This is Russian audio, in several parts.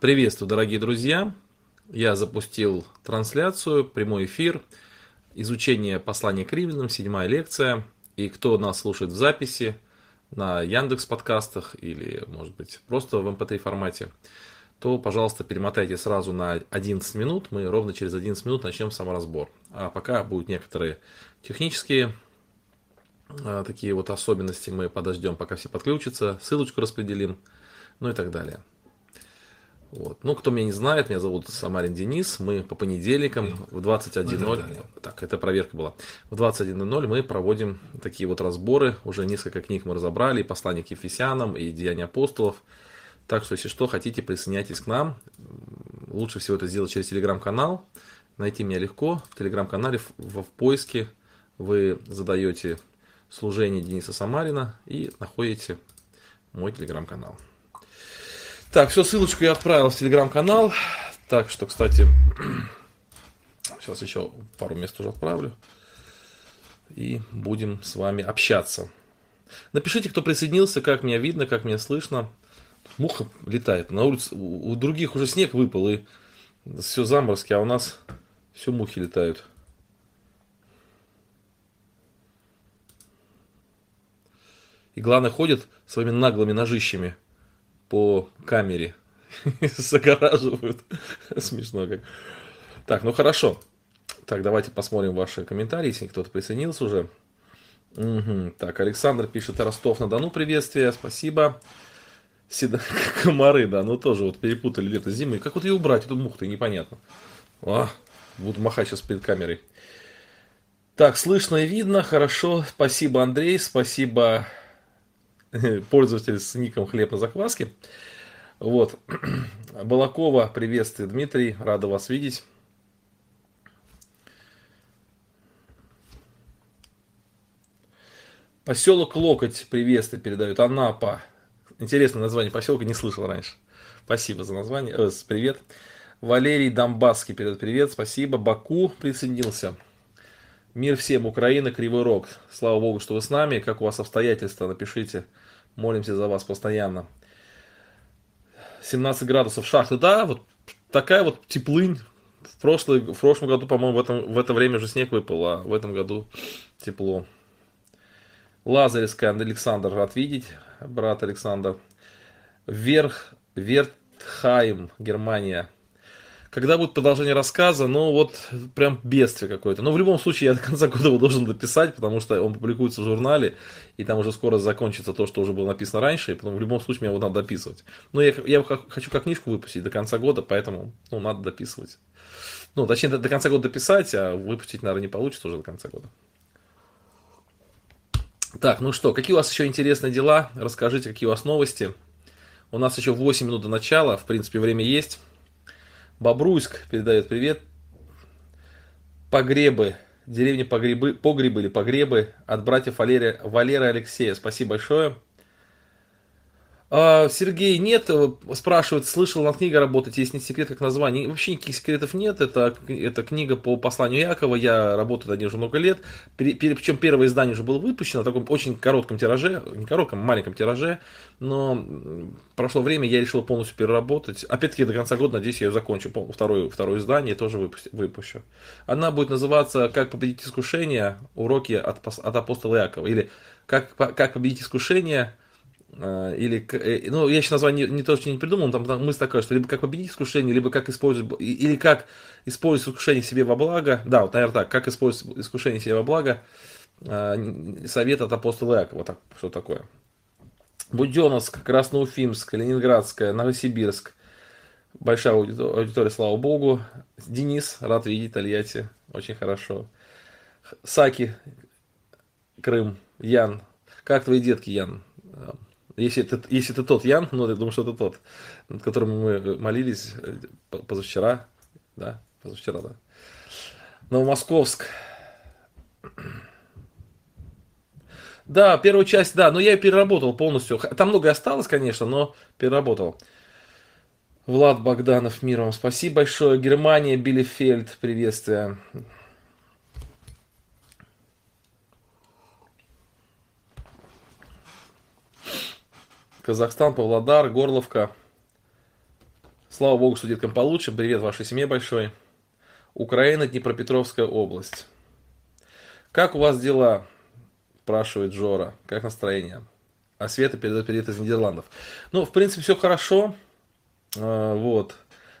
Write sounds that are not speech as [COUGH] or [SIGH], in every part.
Приветствую, дорогие друзья. Я запустил трансляцию, прямой эфир, изучение послания к римлянам, седьмая лекция. И кто нас слушает в записи на Яндекс подкастах или, может быть, просто в MP3 эм формате, то, пожалуйста, перемотайте сразу на 11 минут. Мы ровно через 11 минут начнем сам разбор. А пока будут некоторые технические а, такие вот особенности. Мы подождем, пока все подключатся, ссылочку распределим, ну и так далее. Вот. Ну, кто меня не знает, меня зовут Самарин Денис. Мы по понедельникам в 21.00, так, это проверка была, в 21.00 мы проводим такие вот разборы. Уже несколько книг мы разобрали, и послание к Ефесянам, и Деяния апостолов. Так что, если что, хотите, присоединяйтесь к нам. Лучше всего это сделать через телеграм-канал. Найти меня легко. В телеграм-канале в, в поиске вы задаете служение Дениса Самарина и находите мой телеграм-канал. Так, все, ссылочку я отправил в телеграм-канал. Так что, кстати, [CLEARS THROAT] сейчас еще пару мест уже отправлю. И будем с вами общаться. Напишите, кто присоединился, как меня видно, как меня слышно. Муха летает. На улице у других уже снег выпал, и все заморозки, а у нас все мухи летают. И главное, ходят своими наглыми ножищами по камере. [LAUGHS] Загораживают. Смешно как. Так, ну хорошо. Так, давайте посмотрим ваши комментарии, если кто-то присоединился уже. Угу. Так, Александр пишет, Ростов-на-Дону приветствие, спасибо. Седа... [LAUGHS] Комары, да, ну тоже вот перепутали лето зимой. Как вот ее убрать, эту мухту, непонятно. А, буду махать сейчас перед камерой. Так, слышно и видно, хорошо. Спасибо, Андрей, спасибо [LAUGHS] пользователь с ником хлеб на закваске. Вот. [CLEARS THROAT] Балакова, приветствие, Дмитрий, рада вас видеть. Поселок Локоть, приветствие передают. Анапа. Интересное название поселка, не слышал раньше. Спасибо за название. Э, привет. Валерий Донбасский передает привет. Спасибо. Баку присоединился. Мир всем, Украина, Кривой Рог. Слава Богу, что вы с нами. Как у вас обстоятельства, напишите. Молимся за вас постоянно. 17 градусов шахты. Да, вот такая вот теплынь. В, прошлый, в прошлом году, по-моему, в, этом, в это время уже снег выпал, а в этом году тепло. Лазаревская, Александр, рад видеть, брат Александр. Вверх, Вертхайм, Германия. Когда будет продолжение рассказа, ну вот прям бедствие какое-то. Но в любом случае я до конца года его должен дописать, потому что он публикуется в журнале, и там уже скоро закончится то, что уже было написано раньше, и потом в любом случае мне его надо дописывать. Но я, я хочу как книжку выпустить до конца года, поэтому ну, надо дописывать. Ну, точнее, до, до конца года дописать, а выпустить, наверное, не получится уже до конца года. Так, ну что, какие у вас еще интересные дела? Расскажите, какие у вас новости. У нас еще 8 минут до начала, в принципе, время есть. Бобруйск передает привет. Погребы. Деревня Погребы, Погребы или Погребы от братьев Валерия, Валера Алексея. Спасибо большое. А, Сергей, нет, э, спрашивает, слышал, над книгой работать, есть не секрет, как название. Вообще никаких секретов нет, это, это книга по посланию Якова, я работаю над ней уже много лет, причем первое издание уже было выпущено в таком очень коротком тираже, не коротком, маленьком тираже, но прошло время, я решил полностью переработать. Опять-таки до конца года, надеюсь, я ее закончу, второе, второе издание тоже выпущу, выпущу. Она будет называться «Как победить искушение. Уроки от, от апостола Якова» или «Как, как победить искушение» или, э, ну, я сейчас название не, не то, что не придумал, там, там мысль такая, что либо как победить искушение, либо как использовать, или как использовать искушение себе во благо, да, вот, наверное, так, как использовать искушение себе во благо, а, совет от апостола Иакова, так, что такое. Буденновск, Красноуфимск, Ленинградская, Новосибирск, большая аудитория, слава богу. Денис, рад видеть, Тольятти, очень хорошо. Саки, Крым, Ян, как твои детки, Ян? Если это, если это тот Ян, ну, я думаю, что это тот, над которым мы молились э, позавчера, да, позавчера, да. Новомосковск. Да, первую часть, да, но я ее переработал полностью. Там многое осталось, конечно, но переработал. Влад Богданов, мир вам спасибо большое. Германия, Билефельд, приветствие. Казахстан, Павлодар, Горловка. Слава богу, что деткам получше. Привет вашей семье большой. Украина, Днепропетровская область. Как у вас дела? Спрашивает Жора. Как настроение? А Света передает привет из Нидерландов. Ну, в принципе, все хорошо. А, вот.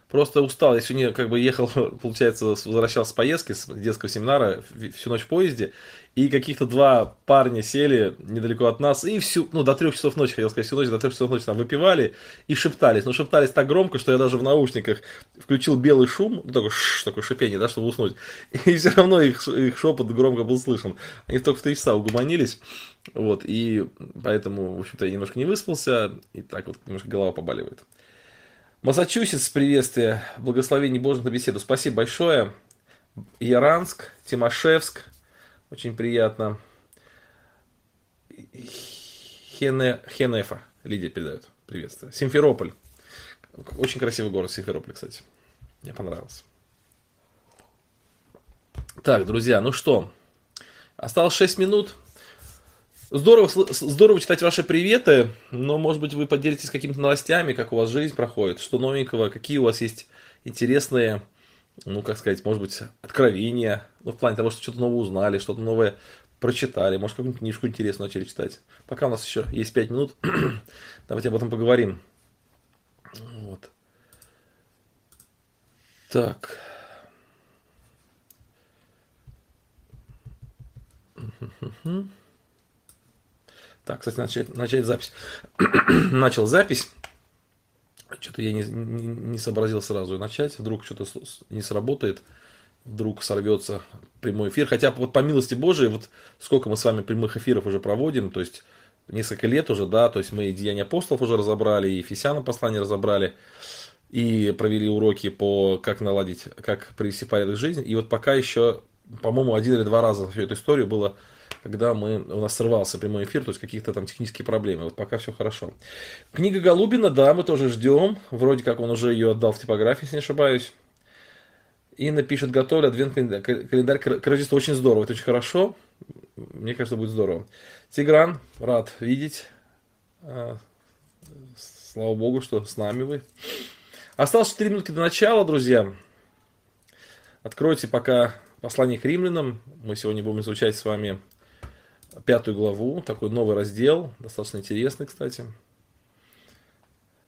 Просто устал. Я сегодня как бы ехал, [LAUGHS] получается, возвращался с поездки, с детского семинара, всю ночь в поезде, и каких-то два парня сели недалеко от нас, и всю, ну, до трех часов ночи, хотел сказать, всю ночь, до трех часов ночи там выпивали и шептались. Но шептались так громко, что я даже в наушниках включил белый шум, ну, такой, ш, такое шипение, да, чтобы уснуть. [LAUGHS] И все равно их, их шепот громко был слышен. Они только в три часа угуманились. Вот, и поэтому, в общем-то, я немножко не выспался, и так вот немножко голова побаливает. Массачусетс, приветствие, благословение Божьих на беседу. Спасибо большое. Яранск, Тимошевск, очень приятно. Хене, Хенефа, Лидия передает приветствие. Симферополь, очень красивый город Симферополь, кстати. Мне понравился. Так, друзья, ну что, осталось 6 минут. Здорово, здорово читать ваши приветы, но, может быть, вы поделитесь какими-то новостями, как у вас жизнь проходит, что новенького, какие у вас есть интересные, ну, как сказать, может быть, откровения, ну, в плане того, что что-то новое узнали, что-то новое прочитали, может, какую-нибудь книжку интересную начали читать. Пока у нас еще есть 5 минут, [CLEARS THROAT] давайте об этом поговорим. Вот. Так. Так, кстати, начать, начать запись. [CLEARS THROAT] Начал запись. Что-то я не, не, не сообразил сразу начать. Вдруг что-то не сработает. Вдруг сорвется прямой эфир. Хотя вот по милости Божией, вот сколько мы с вами прямых эфиров уже проводим, то есть несколько лет уже, да, то есть мы и Деяния апостолов уже разобрали, и Ефесянам послание разобрали, и провели уроки по как наладить, как привести порядок в жизнь. И вот пока еще, по-моему, один или два раза всю эту историю было когда мы, у нас срывался прямой эфир, то есть каких-то там технические проблемы. Вот пока все хорошо. Книга Голубина, да, мы тоже ждем. Вроде как он уже ее отдал в типографии, если не ошибаюсь. И напишет, готовлю адвент календарь, к Рождеству. Очень здорово, это очень хорошо. Мне кажется, будет здорово. Тигран, рад видеть. А, слава богу, что с нами вы. Осталось 4 минутки до начала, друзья. Откройте пока послание к римлянам. Мы сегодня будем изучать с вами пятую главу, такой новый раздел, достаточно интересный, кстати.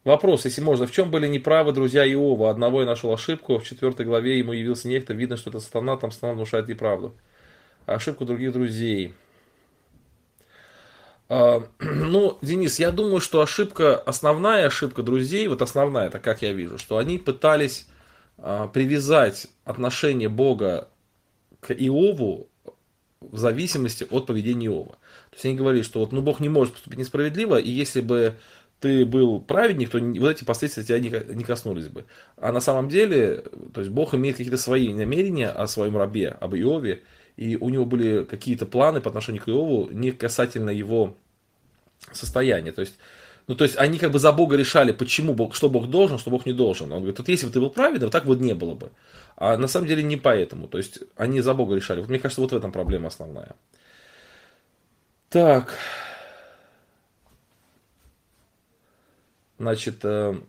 Вопрос, если можно, в чем были неправы друзья Иова? Одного я нашел ошибку, в четвертой главе ему явился некто, видно, что это сатана, там сатана внушает неправду. Ошибку других друзей. А, [CLEARS THROAT] ну, Денис, я думаю, что ошибка, основная ошибка друзей, вот основная, это как я вижу, что они пытались а, привязать отношение Бога к Иову в зависимости от поведения Иова. То есть они говорили, что вот, ну, Бог не может поступить несправедливо, и если бы ты был праведник, то вот эти последствия тебя не, не коснулись бы. А на самом деле, то есть Бог имеет какие-то свои намерения о своем рабе, об Иове, и у него были какие-то планы по отношению к Иову не касательно его состояния. То есть, ну, то есть они как бы за Бога решали, почему Бог, что Бог должен, что Бог не должен. Он говорит, вот если бы ты был праведным, так вот не было бы. А на самом деле не поэтому. То есть они за Бога решали. Вот мне кажется, вот в этом проблема основная. Так. Значит, э,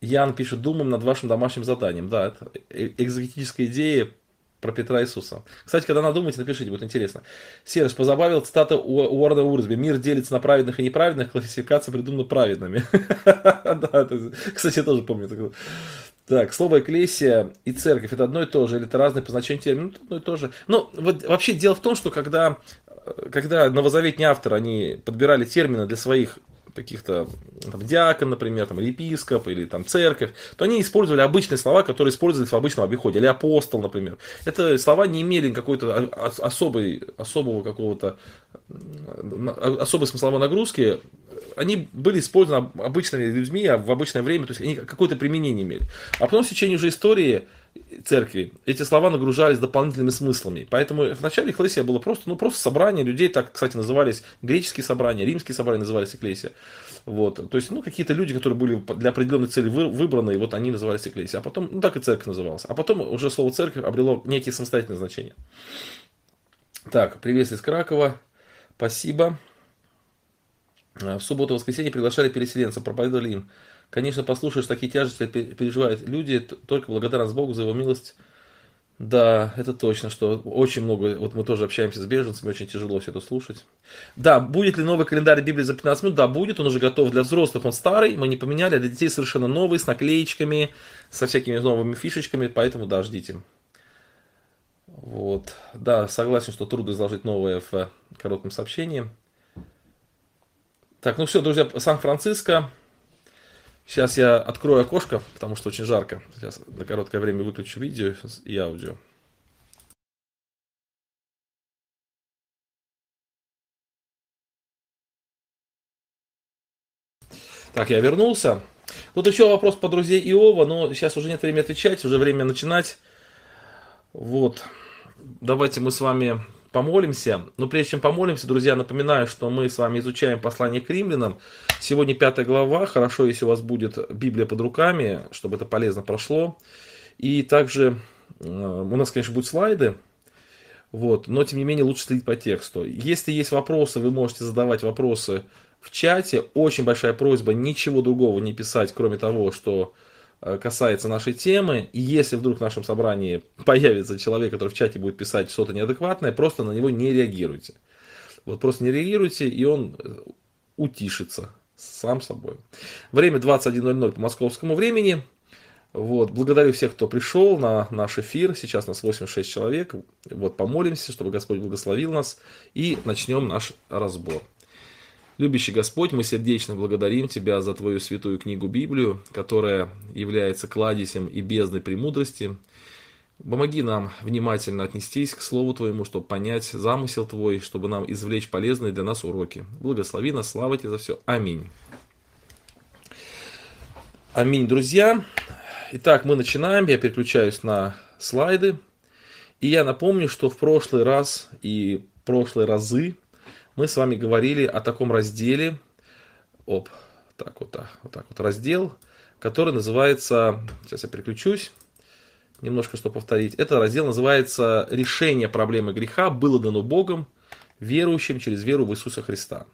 Ян пишет, думаем над вашим домашним заданием. Да, это э, экзотическая идея про Петра Иисуса. Кстати, когда надумаете, напишите, будет интересно. Серж позабавил цитата Уорда Урсби. Мир делится на праведных и неправедных, классификация придумана праведными. [LAUGHS] Кстати, я тоже помню. Так, слово «экклесия» и «церковь» — это одно и то же, или это разные по значению термина? Ну, одно и то же. Ну, вот вообще дело в том, что когда, когда новозаветные авторы, они подбирали термины для своих каких-то там, диакон, например, там, или епископ, или там церковь, то они использовали обычные слова, которые использовались в обычном обиходе, или апостол, например. Это слова не имели какой-то особой, особого какого-то особой смысловой нагрузки, они были использованы обычными людьми а в обычное время, то есть они какое-то применение имели. А потом в течение уже истории церкви эти слова нагружались дополнительными смыслами. Поэтому в начале Экклесия было просто, ну, просто собрание людей, так, кстати, назывались греческие собрания, римские собрания назывались Экклесия. Вот. То есть, ну, какие-то люди, которые были для определенной цели выбраны, и вот они назывались Экклесия. А потом, ну, так и церковь называлась. А потом уже слово церковь обрело некие самостоятельные значения. Так, приветствие из Кракова. Спасибо. В субботу и воскресенье приглашали переселенцев, проповедовали им. Конечно, послушаешь, такие тяжести переживают люди, только благодарность Богу за его милость. Да, это точно, что очень много, вот мы тоже общаемся с беженцами, очень тяжело все это слушать. Да, будет ли новый календарь Библии за 15 минут? Да, будет, он уже готов для взрослых, он старый, мы не поменяли, а для детей совершенно новый, с наклеечками, со всякими новыми фишечками, поэтому да, ждите. Вот, да, согласен, что трудно изложить новое в коротком сообщении. Так, ну все, друзья, Сан-Франциско. Сейчас я открою окошко, потому что очень жарко. Сейчас на короткое время выключу видео и аудио. Так, я вернулся. Тут еще вопрос по друзей Иова, но сейчас уже нет времени отвечать, уже время начинать. Вот. Давайте мы с вами помолимся. Но прежде чем помолимся, друзья, напоминаю, что мы с вами изучаем послание к римлянам. Сегодня пятая глава. Хорошо, если у вас будет Библия под руками, чтобы это полезно прошло. И также э, у нас, конечно, будут слайды. Вот, но тем не менее лучше следить по тексту. Если есть вопросы, вы можете задавать вопросы в чате. Очень большая просьба ничего другого не писать, кроме того, что касается нашей темы, и если вдруг в нашем собрании появится человек, который в чате будет писать что-то неадекватное, просто на него не реагируйте. Вот просто не реагируйте, и он э, утишится сам собой. Время 21.00 по московскому времени. Вот, благодарю всех, кто пришел на наш эфир. Сейчас нас 86 человек. Вот, помолимся, чтобы Господь благословил нас. И начнем наш разбор. Любящий Господь, мы сердечно благодарим Тебя за Твою святую книгу Библию, которая является кладезем и бездной премудрости. Помоги нам внимательно отнестись к Слову Твоему, чтобы понять замысел Твой, чтобы нам извлечь полезные для нас уроки. Благослови нас, слава Тебе за все. Аминь. Аминь, друзья. Итак, мы начинаем. Я переключаюсь на слайды. И я напомню, что в прошлый раз и прошлые разы мы с вами говорили о таком разделе, оп, так вот так, вот так вот раздел, который называется, сейчас я переключусь, немножко что повторить. Это раздел называется «Решение проблемы греха было дано Богом, верующим через веру в Иисуса Христа».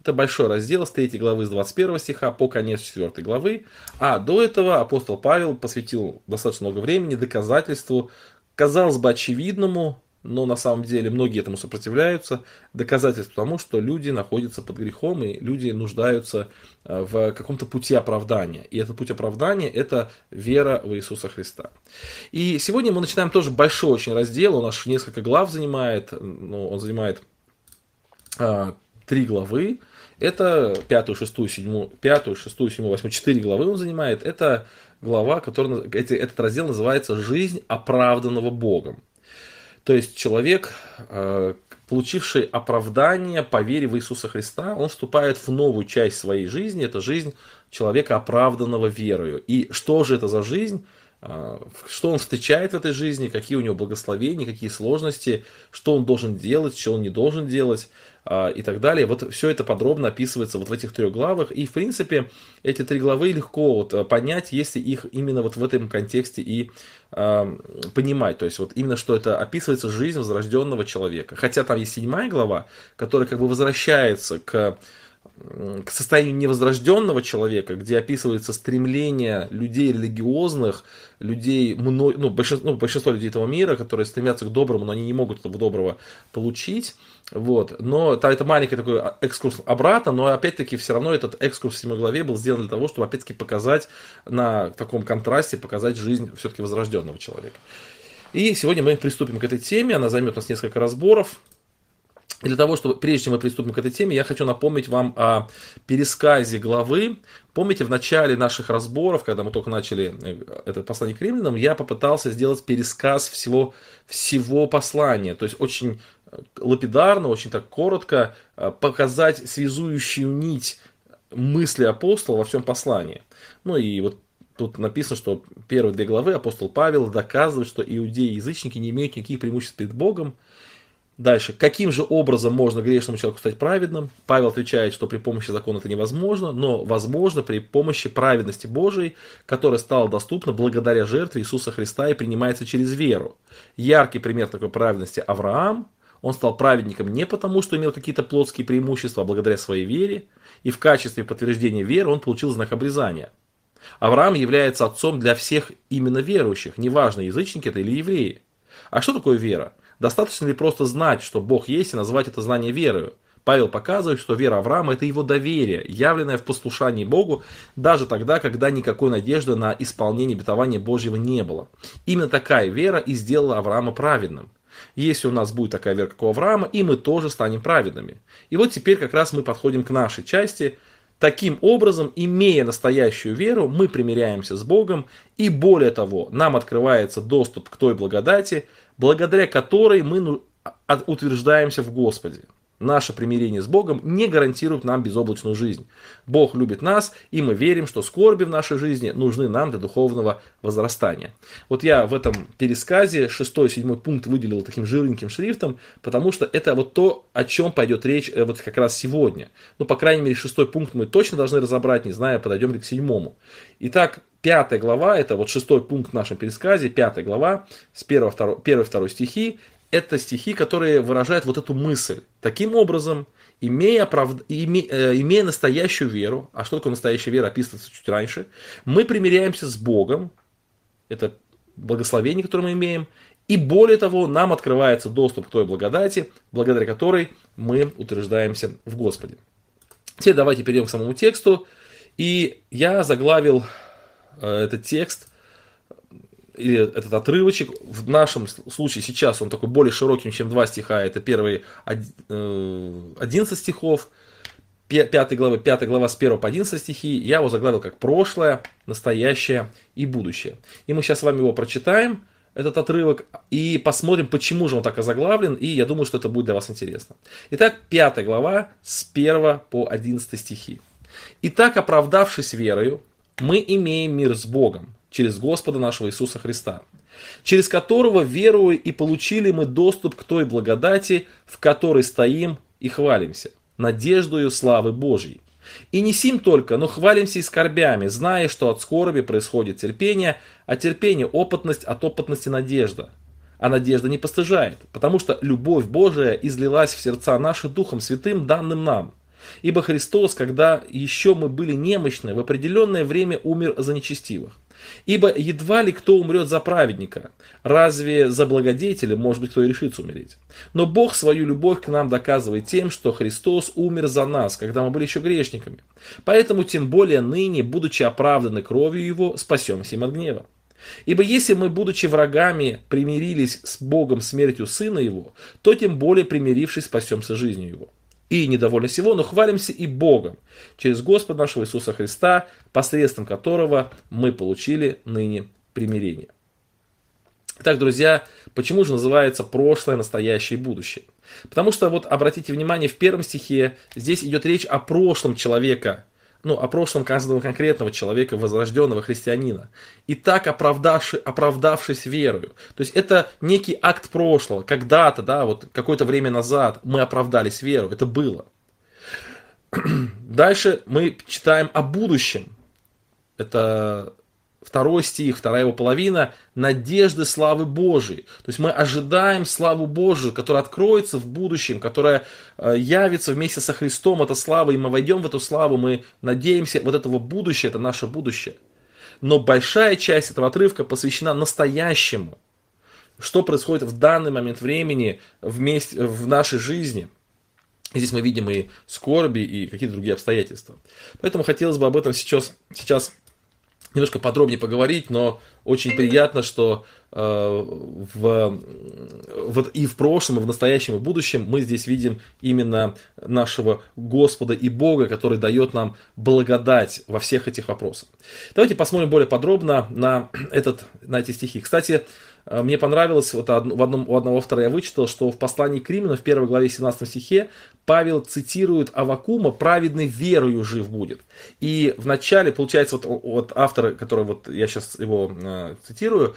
Это большой раздел с 3 главы, с 21 стиха по конец 4 главы. А до этого апостол Павел посвятил достаточно много времени доказательству, казалось бы, очевидному, но на самом деле многие этому сопротивляются. Доказательство тому, что люди находятся под грехом, и люди нуждаются э, в каком-то пути оправдания. И этот путь оправдания – это вера в Иисуса Христа. И сегодня мы начинаем тоже большой очень раздел, он аж несколько глав занимает, ну, он занимает а, три главы. Это пятую, шестую, седьмую, пятую, шестую, седьмую, восьмую, четыре главы он занимает. Это глава, которая, этот раздел называется «Жизнь оправданного Богом». То есть человек, э, получивший оправдание по вере в Иисуса Христа, он вступает в новую часть своей жизни, это жизнь человека, оправданного верою. И что же это за жизнь? Э, что он встречает в этой жизни, какие у него благословения, какие сложности, что он должен делать, что он не должен делать. А, и так далее. Вот все это подробно описывается вот в этих трех главах. И, в принципе, эти три главы легко вот э, понять, если их именно вот в этом контексте и э, понимать. То есть вот именно что это описывается жизнь возрожденного человека. Хотя там есть седьмая глава, которая как бы возвращается к к состоянию невозрожденного человека, где описывается стремление людей религиозных, людей, ну, большинство, ну, большинство людей этого мира, которые стремятся к доброму, но они не могут этого доброго получить. Вот. Но это маленький такой а, экскурс обратно, но опять-таки все равно этот экскурс в 7 главе был сделан для того, чтобы опять-таки показать на таком контрасте, показать жизнь все-таки возрожденного человека. И сегодня мы приступим к этой теме, она займет у нас несколько разборов. Для того, чтобы, прежде чем мы приступим к этой теме, я хочу напомнить вам о пересказе главы. Помните, в начале наших разборов, когда мы только начали э, это послание к римлянам, я попытался сделать пересказ всего, всего послания. То есть очень э, лапидарно, очень так коротко э, показать связующую нить мысли апостола во всем послании. Ну и вот тут написано, что первые две главы апостол Павел доказывает, что иудеи и язычники не имеют никаких преимуществ перед Богом, Дальше. Каким же образом можно грешному человеку стать праведным? Павел отвечает, что при помощи закона это невозможно, но возможно при помощи праведности Божией, которая стала доступна благодаря жертве Иисуса Христа и принимается через веру. Яркий пример такой праведности Авраам. Он стал праведником не потому, что имел какие-то плотские преимущества, а благодаря своей вере. И в качестве подтверждения веры он получил знак обрезания. Авраам является отцом для всех именно верующих, неважно, язычники это или евреи. А что такое вера? Достаточно ли просто знать, что Бог есть, и назвать это знание верою? Павел показывает, что вера Авраама – это его доверие, явленное в послушании Богу, даже тогда, когда никакой надежды на исполнение обетования Божьего не было. Именно такая вера и сделала Авраама праведным. Если у нас будет такая вера, как у Авраама, и мы тоже станем праведными. И вот теперь как раз мы подходим к нашей части. Таким образом, имея настоящую веру, мы примиряемся с Богом, и более того, нам открывается доступ к той благодати, благодаря которой мы ну, утверждаемся в Господе наше примирение с Богом не гарантирует нам безоблачную жизнь. Бог любит нас, и мы верим, что скорби в нашей жизни нужны нам для духовного возрастания. Вот я в этом пересказе 6-7 пункт выделил таким жирненьким шрифтом, потому что это вот то, о чем пойдет речь э, вот как раз сегодня. Ну, по крайней мере, шестой пункт мы точно должны разобрать, не знаю, подойдем ли к седьмому. Итак, пятая глава, это вот шестой пункт в нашем пересказе, пятая глава, с 1-2 стихи, это стихи, которые выражают вот эту мысль. Таким образом, имея, оправд... име... Э, имея настоящую веру, а что такое настоящая вера, описывается чуть раньше, мы примиряемся с Богом, это благословение, которое мы имеем, и более того, нам открывается доступ к той благодати, благодаря которой мы утверждаемся в Господе. Теперь давайте перейдем к самому тексту. И я заглавил э, этот текст – или этот отрывочек, в нашем случае сейчас он такой более широким, чем два стиха, это первые 11 э, стихов, 5 главы, 5 глава с 1 по 11 стихи, я его заглавил как прошлое, настоящее и будущее. И мы сейчас с вами его прочитаем, этот отрывок, и посмотрим, почему же он так озаглавлен, и я думаю, что это будет для вас интересно. Итак, 5 глава с 1 по 11 стихи. «Итак, оправдавшись верою, мы имеем мир с Богом, через Господа нашего Иисуса Христа, через которого, веруя и получили мы доступ к той благодати, в которой стоим и хвалимся, надеждою славы Божьей. И не сим только, но хвалимся и скорбями, зная, что от скорби происходит терпение, а терпение – опытность, от опытности – надежда. А надежда не постыжает, потому что любовь Божия излилась в сердца наши Духом Святым, данным нам. Ибо Христос, когда еще мы были немощны, в определенное время умер за нечестивых. Ибо едва ли кто умрет за праведника. Разве за благодетеля, может быть, кто и решится умереть? Но Бог свою любовь к нам доказывает тем, что Христос умер за нас, когда мы были еще грешниками. Поэтому тем более ныне, будучи оправданы кровью Его, спасемся им от гнева. Ибо если мы, будучи врагами, примирились с Богом смертью Сына Его, то тем более примирившись спасемся жизнью Его и недовольны всего, но хвалимся и Богом через Господа нашего Иисуса Христа, посредством которого мы получили ныне примирение. Итак, друзья, почему же называется прошлое, настоящее и будущее? Потому что, вот обратите внимание, в первом стихе здесь идет речь о прошлом человека – ну, о прошлом каждого конкретного человека, возрожденного христианина. И так оправдавши, оправдавшись верою. То есть это некий акт прошлого. Когда-то, да, вот какое-то время назад мы оправдались верою. Это было. [CLEARS THROAT] Дальше мы читаем о будущем. Это второй стих, вторая его половина, надежды славы Божией. То есть мы ожидаем славу Божию, которая откроется в будущем, которая э, явится вместе со Христом, эта слава, и мы войдем в эту славу, мы надеемся, вот этого будущее, это наше будущее. Но большая часть этого отрывка посвящена настоящему, что происходит в данный момент времени вместе, в нашей жизни. Здесь мы видим и скорби, и какие-то другие обстоятельства. Поэтому хотелось бы об этом сейчас, сейчас немножко подробнее поговорить, но очень приятно, что э, в, вот и в прошлом, и в настоящем, и в будущем мы здесь видим именно нашего Господа и Бога, который дает нам благодать во всех этих вопросах. Давайте посмотрим более подробно на, этот, на эти стихи. Кстати, мне понравилось, вот в одном, у одного автора я вычитал, что в послании к Римлянам в первой главе 17 стихе Павел цитирует Авакума «праведный верою жив будет». И в начале, получается, вот, вот автор, который вот я сейчас его э, цитирую,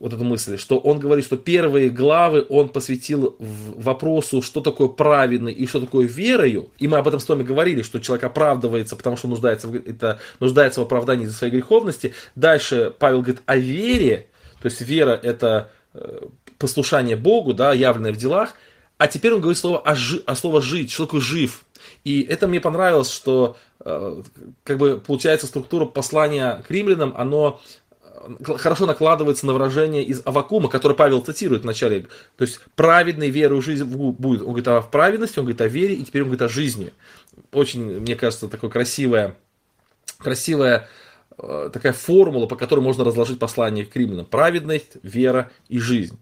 вот эту мысль, что он говорит, что первые главы он посвятил вопросу, что такое праведный и что такое верою. И мы об этом с вами говорили, что человек оправдывается, потому что нуждается в, это, нуждается в оправдании за своей греховности. Дальше Павел говорит о вере, то есть вера – это э, послушание Богу, да, явленное в делах. а теперь он говорит слово, о, жи, о слово «жить», что такое «жив». И это мне понравилось, что э, как бы получается структура послания к римлянам, оно э, хорошо накладывается на выражение из Авакума, которое Павел цитирует в начале. То есть праведной верой жизнь будет. Он говорит о праведности, он говорит о вере, и теперь он говорит о жизни. Очень, мне кажется, такое красивое, красивая э, такая формула, по которой можно разложить послание к римлянам. Праведность, вера и жизнь.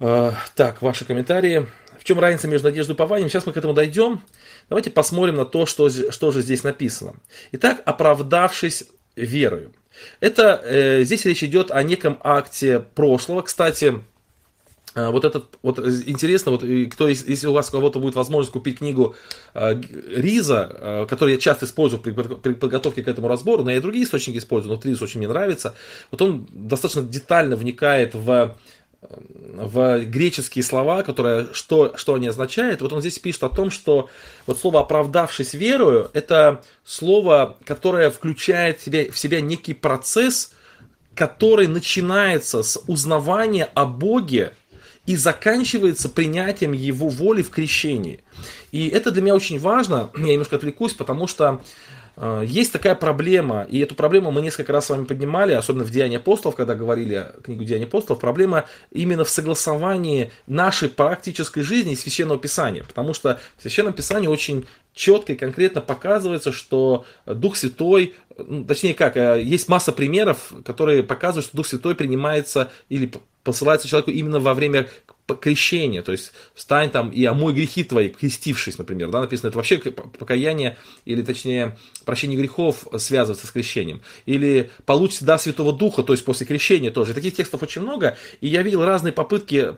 Э, так, ваши комментарии. В чем разница между надеждой и упованием? Сейчас мы к этому дойдем. Давайте посмотрим на то, что, что же здесь написано. Итак, оправдавшись верою. Это, э, здесь речь идет о неком акте прошлого. Кстати, э, вот этот, вот интересно, вот кто, если у вас кого-то будет возможность купить книгу э, Риза, э, которую я часто использую при, при подготовке к этому разбору, но я и другие источники использую, но Риз очень мне нравится, вот он достаточно детально вникает в в греческие слова, которые, что, что они означают. Вот он здесь пишет о том, что вот слово «оправдавшись верою» – это слово, которое включает в себя, в себя некий процесс, который начинается с узнавания о Боге и заканчивается принятием Его воли в крещении. И это для меня очень важно, [CLEARS THROAT] я немножко отвлекусь, потому что Э, есть такая проблема, и эту проблему мы несколько раз с вами поднимали, особенно в Деянии апостолов, когда говорили книгу Деяния апостолов, проблема именно в согласовании нашей практической жизни и Священного Писания, потому что в Священном Писании очень четко и конкретно показывается, что Дух Святой, ну, точнее как, э, есть масса примеров, которые показывают, что Дух Святой принимается или посылается человеку именно во время крещения, то есть встань там и омой грехи твои, крестившись, например, да, написано, это вообще покаяние, или точнее прощение грехов связывается с крещением, или получите да Святого Духа, то есть после крещения тоже, таких текстов очень много, и я видел разные попытки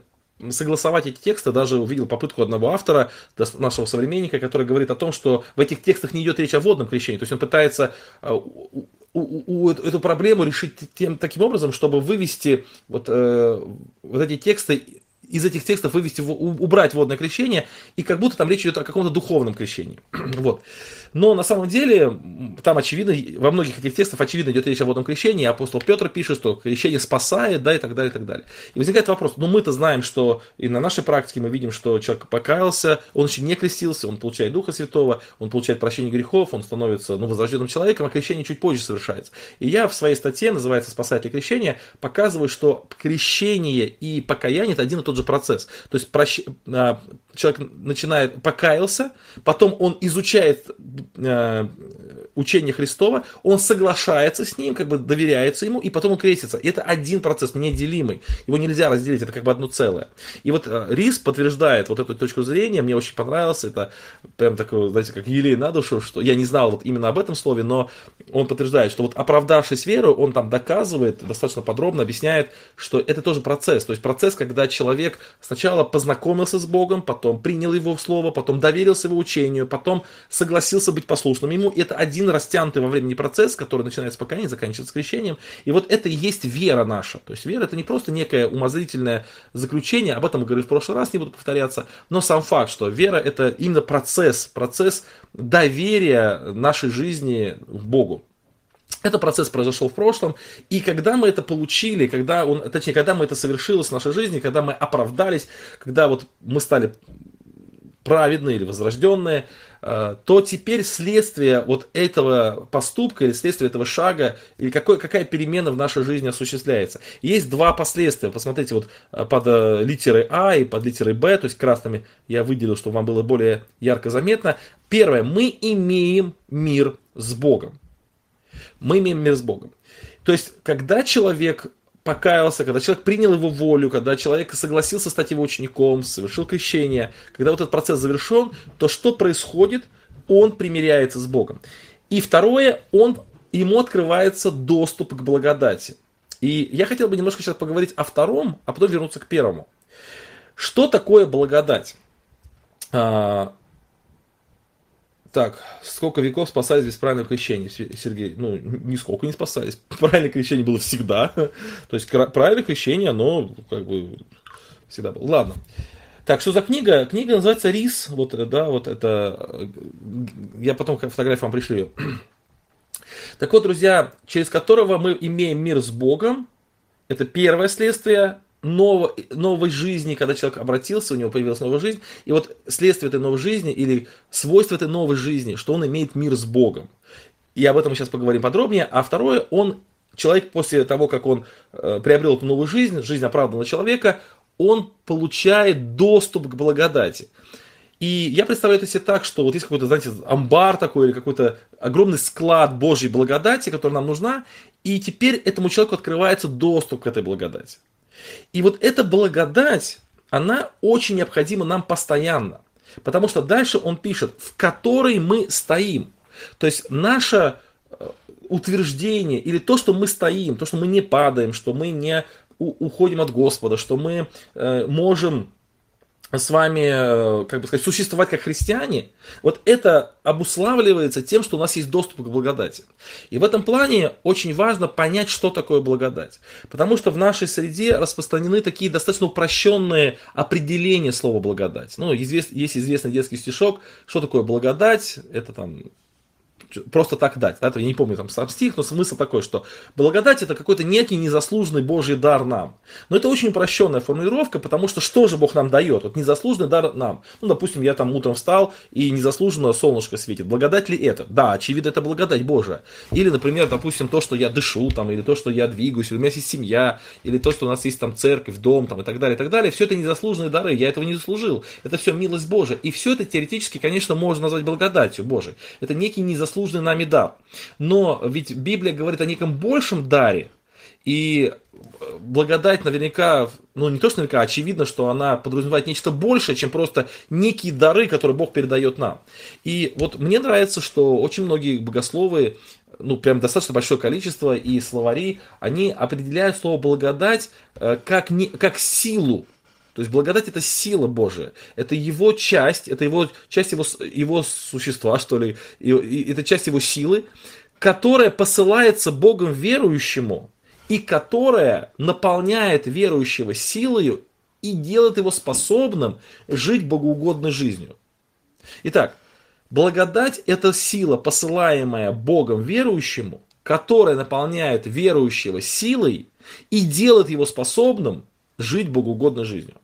согласовать эти тексты, даже увидел попытку одного автора, нашего современника, который говорит о том, что в этих текстах не идет речь о водном крещении, то есть он пытается э, у, у, эту проблему решить тем, таким образом, чтобы вывести вот, э, вот эти тексты из этих текстов вывести, убрать водное крещение, и как будто там речь идет о каком-то духовном крещении. [CLEARS THROAT] вот. Но на самом деле, там очевидно, во многих этих текстах очевидно идет речь о водном крещении, апостол Петр пишет, что крещение спасает, да, и так далее, и так далее. И возникает вопрос, ну мы-то знаем, что и на нашей практике мы видим, что человек покаялся, он еще не крестился, он получает Духа Святого, он получает прощение грехов, он становится, ну, возрожденным человеком, а крещение чуть позже совершается. И я в своей статье, называется «Спасатель крещения», показываю, что крещение и покаяние – это один и тот же процесс. То есть прощ... Человек начинает, покаялся, потом он изучает э, учение Христова, он соглашается с ним, как бы доверяется ему, и потом он крестится. И это один процесс, неделимый. Его нельзя разделить, это как бы одно целое. И вот э, Рис подтверждает вот эту точку зрения, мне очень понравилось, это прям такое, знаете, как елей на душу, что я не знал вот именно об этом слове, но он подтверждает, что вот оправдавшись веру, он там доказывает, достаточно подробно объясняет, что это тоже процесс. То есть процесс, когда человек сначала познакомился с Богом, потом принял его в слово, потом доверился его учению, потом согласился быть послушным ему. И это один растянутый во времени процесс, который начинается с покаяния, заканчивается крещением. И вот это и есть вера наша. То есть вера это не просто некое умозрительное заключение, об этом мы говорили в прошлый раз, не буду повторяться, но сам факт, что вера это именно процесс, процесс доверия нашей жизни к Богу. Этот процесс произошел в прошлом, и когда мы это получили, когда он, точнее, когда мы это совершилось в нашей жизни, когда мы оправдались, когда вот мы стали праведные или возрожденные, то теперь следствие вот этого поступка или следствие этого шага, или какой, какая перемена в нашей жизни осуществляется. Есть два последствия. Посмотрите, вот э, под э, литерой А и под литерой Б, то есть красными я выделил, чтобы вам было более ярко заметно. Первое, мы имеем мир с Богом. Мы имеем мир с Богом. То есть, когда человек покаялся, когда человек принял его волю, когда человек согласился стать его учеником, совершил крещение, когда вот этот процесс завершен, то что происходит? Он примиряется с Богом. И второе, он, ему открывается доступ к благодати. И я хотел бы немножко сейчас поговорить о втором, а потом вернуться к первому. Что такое благодать? А, так, сколько веков спасались без правильного крещения, Сергей? Ну, нисколько не спасались. [LAUGHS] Правильное крещение было всегда. То есть, правильное крещение, оно как бы всегда было. Ладно. Так, что за книга? Книга называется «Рис». Вот, да, вот это... Я потом фотографию вам пришлю. Так вот, друзья, через которого мы имеем мир с Богом, это первое следствие ново, новой жизни, когда человек обратился, у него появилась новая жизнь, и вот следствие этой новой жизни или свойство этой новой жизни, что он имеет мир с Богом. И об этом мы сейчас поговорим подробнее. А второе, он, человек после того, как он э, приобрел эту новую жизнь, жизнь оправданного человека, он получает доступ к благодати. И я представляю это себе так, что вот есть какой-то, знаете, амбар такой или какой-то огромный склад Божьей благодати, которая нам нужна, и теперь этому человеку открывается доступ к этой благодати. И вот эта благодать, она очень необходима нам постоянно. Потому что дальше он пишет, в которой мы стоим. То есть наше э, утверждение или то, что мы стоим, то, что мы не падаем, что мы не уходим от Господа, что мы э, можем с вами, э, как бы сказать, существовать как христиане, вот это обуславливается тем, что у нас есть доступ к благодати. И в этом плане очень важно понять, что такое благодать. Потому что в нашей среде распространены такие достаточно упрощенные определения слова благодать. Ну, есть известный детский стишок, что такое благодать, это там просто так дать. Да? Я не помню там сам стих, но смысл такой, что благодать это какой-то некий незаслуженный Божий дар нам. Но это очень упрощенная формулировка, потому что что же Бог нам дает? Вот незаслуженный дар нам. Ну, допустим, я там утром встал и незаслуженно солнышко светит. Благодать ли это? Да, очевидно, это благодать Божия. Или, например, допустим, то, что я дышу, там, или то, что я двигаюсь, или у меня есть семья, или то, что у нас есть там церковь, дом, там, и так далее, и так далее. Все это незаслуженные дары, я этого не заслужил. Это все милость Божия. И все это теоретически, конечно, можно назвать благодатью Божией. Это некий незаслуженный заслуженный нами дар. Но ведь Библия говорит о неком большем даре, и благодать наверняка, ну не то, что наверняка, а очевидно, что она подразумевает нечто большее, чем просто некие дары, которые Бог передает нам. И вот мне нравится, что очень многие богословы, ну прям достаточно большое количество и словари, они определяют слово благодать э, как, не, как силу то есть благодать это сила Божия, это его часть, это его часть его, его существа, что ли, и, и, это часть его силы, которая посылается Богом верующему и которая наполняет верующего силою и делает его способным жить богоугодной жизнью. Итак, благодать – это сила, посылаемая Богом верующему, которая наполняет верующего силой и делает его способным жить богоугодной жизнью.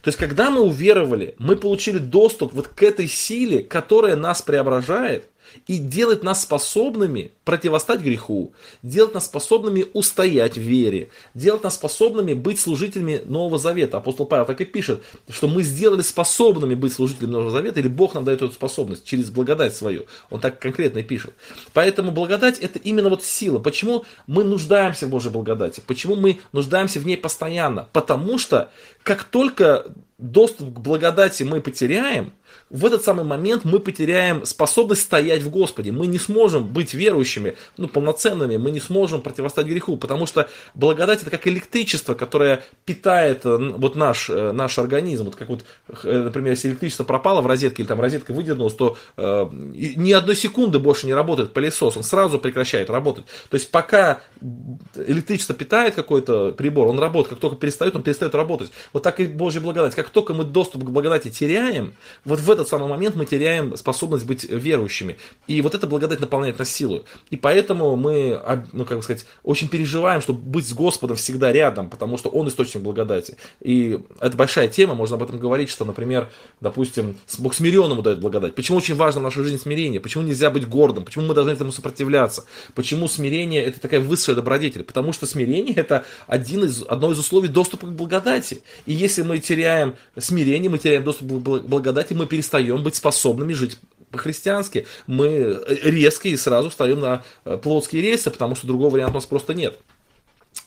То есть, когда мы уверовали, мы получили доступ вот к этой силе, которая нас преображает, и делает нас способными противостать греху, делает нас способными устоять в вере, делает нас способными быть служителями Нового Завета. Апостол Павел так и пишет, что мы сделали способными быть служителями Нового Завета, или Бог нам дает эту способность через благодать свою. Он так конкретно и пишет. Поэтому благодать это именно вот сила. Почему мы нуждаемся в Божьей благодати? Почему мы нуждаемся в ней постоянно? Потому что как только доступ к благодати мы потеряем, в этот самый момент мы потеряем способность стоять в Господе. Мы не сможем быть верующими, ну, полноценными, мы не сможем противостать греху, потому что благодать это как электричество, которое питает э, вот наш, э, наш организм. Вот как вот, э, например, если электричество пропало в розетке или там розетка выдернулась, то э, ни одной секунды больше не работает пылесос, он сразу прекращает работать. То есть пока электричество питает какой-то прибор, он работает, как только перестает, он перестает работать. Вот так и Божья благодать. Как только мы доступ к благодати теряем, вот в этот самый момент мы теряем способность быть верующими. И вот эта благодать наполняет нас силой. И поэтому мы, ну, как бы сказать, очень переживаем, чтобы быть с Господом всегда рядом, потому что Он источник благодати. И это большая тема, можно об этом говорить, что, например, допустим, Бог смиренному дает благодать. Почему очень важно в нашей жизни смирение? Почему нельзя быть гордым? Почему мы должны этому сопротивляться? Почему смирение это такая высшая добродетель? Потому что смирение это один из, одно из условий доступа к благодати. И если мы теряем смирение, мы теряем доступ к благодати, мы перестаем перестаем быть способными жить по-христиански. Мы резко и сразу встаем на э, плотские рельсы, потому что другого варианта у нас просто нет.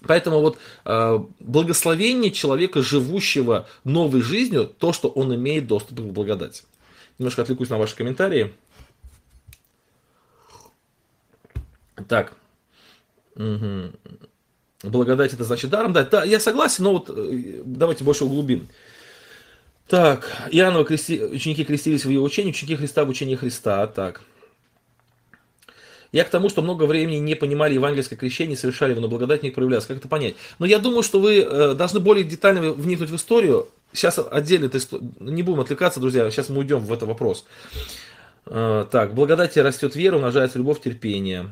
Поэтому вот э, благословение человека, живущего новой жизнью, то, что он имеет доступ к благодати. Немножко отвлекусь на ваши комментарии. Так. Угу. Благодать это значит даром. Да, да, я согласен, но вот э, давайте больше углубим. Так, Иоанновы крести... ученики крестились в его учении, ученики Христа в учении Христа. Так. Я к тому, что много времени не понимали евангельское крещение, совершали его, но благодать не проявлялась. Как это понять? Но я думаю, что вы э, должны более детально вникнуть в историю. Сейчас отдельно, это, не будем отвлекаться, друзья, сейчас мы уйдем в этот вопрос. Э, так, благодати растет вера, умножается любовь, терпение.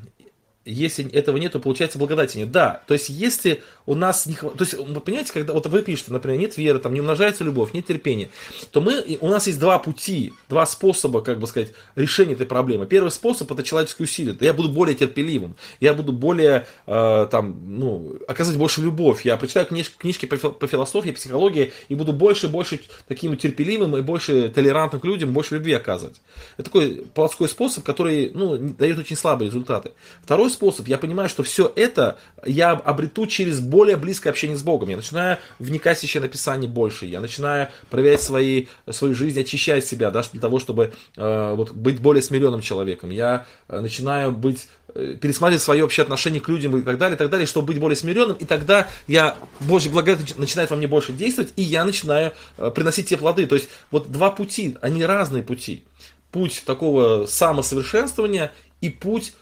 Если этого нет, то получается благодати нет. Да, то есть если у нас не хватает, то есть вы понимаете, когда вот вы пишете, например, нет веры, там не умножается любовь, нет терпения, то мы, у нас есть два пути, два способа, как бы сказать, решения этой проблемы. Первый способ это человеческие усилия. Я буду более терпеливым, я буду более, э, там, ну, оказывать больше любовь. Я прочитаю книж, книжки по, по философии, психологии и буду больше и больше таким терпеливым и больше толерантным к людям, больше любви оказывать. Это такой плотской способ, который, ну, дает очень слабые результаты. Второй способ, я понимаю, что все это я обрету через более близкое общение с Богом. Я начинаю вникать в священное писание больше, я начинаю проверять свои, свою жизнь, очищать себя, да, для того, чтобы э, вот, быть более смиренным человеком. Я э, начинаю быть э, пересматривать свое общее отношение к людям и так далее, и так далее, чтобы быть более смиренным, и тогда я, Божья благодать начинает во мне больше действовать, и я начинаю э, приносить те плоды. То есть вот два пути, они разные пути. Путь такого самосовершенствования и путь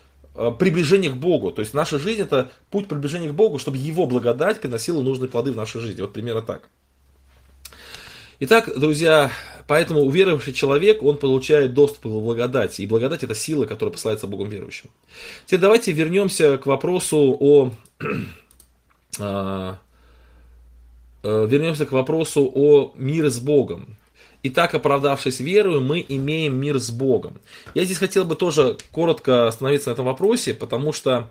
приближение к Богу. То есть наша жизнь это путь приближения к Богу, чтобы Его благодать приносила нужные плоды в нашей жизни. Вот примерно так. Итак, друзья, поэтому уверовавший человек, он получает доступ к благодати. И благодать это сила, которая посылается Богом верующим. Теперь давайте вернемся к вопросу о... [CLEARS THROAT] А, э, вернемся к вопросу о мире с Богом. И так, оправдавшись верою, мы имеем мир с Богом. Я здесь хотел бы тоже коротко остановиться на этом вопросе, потому что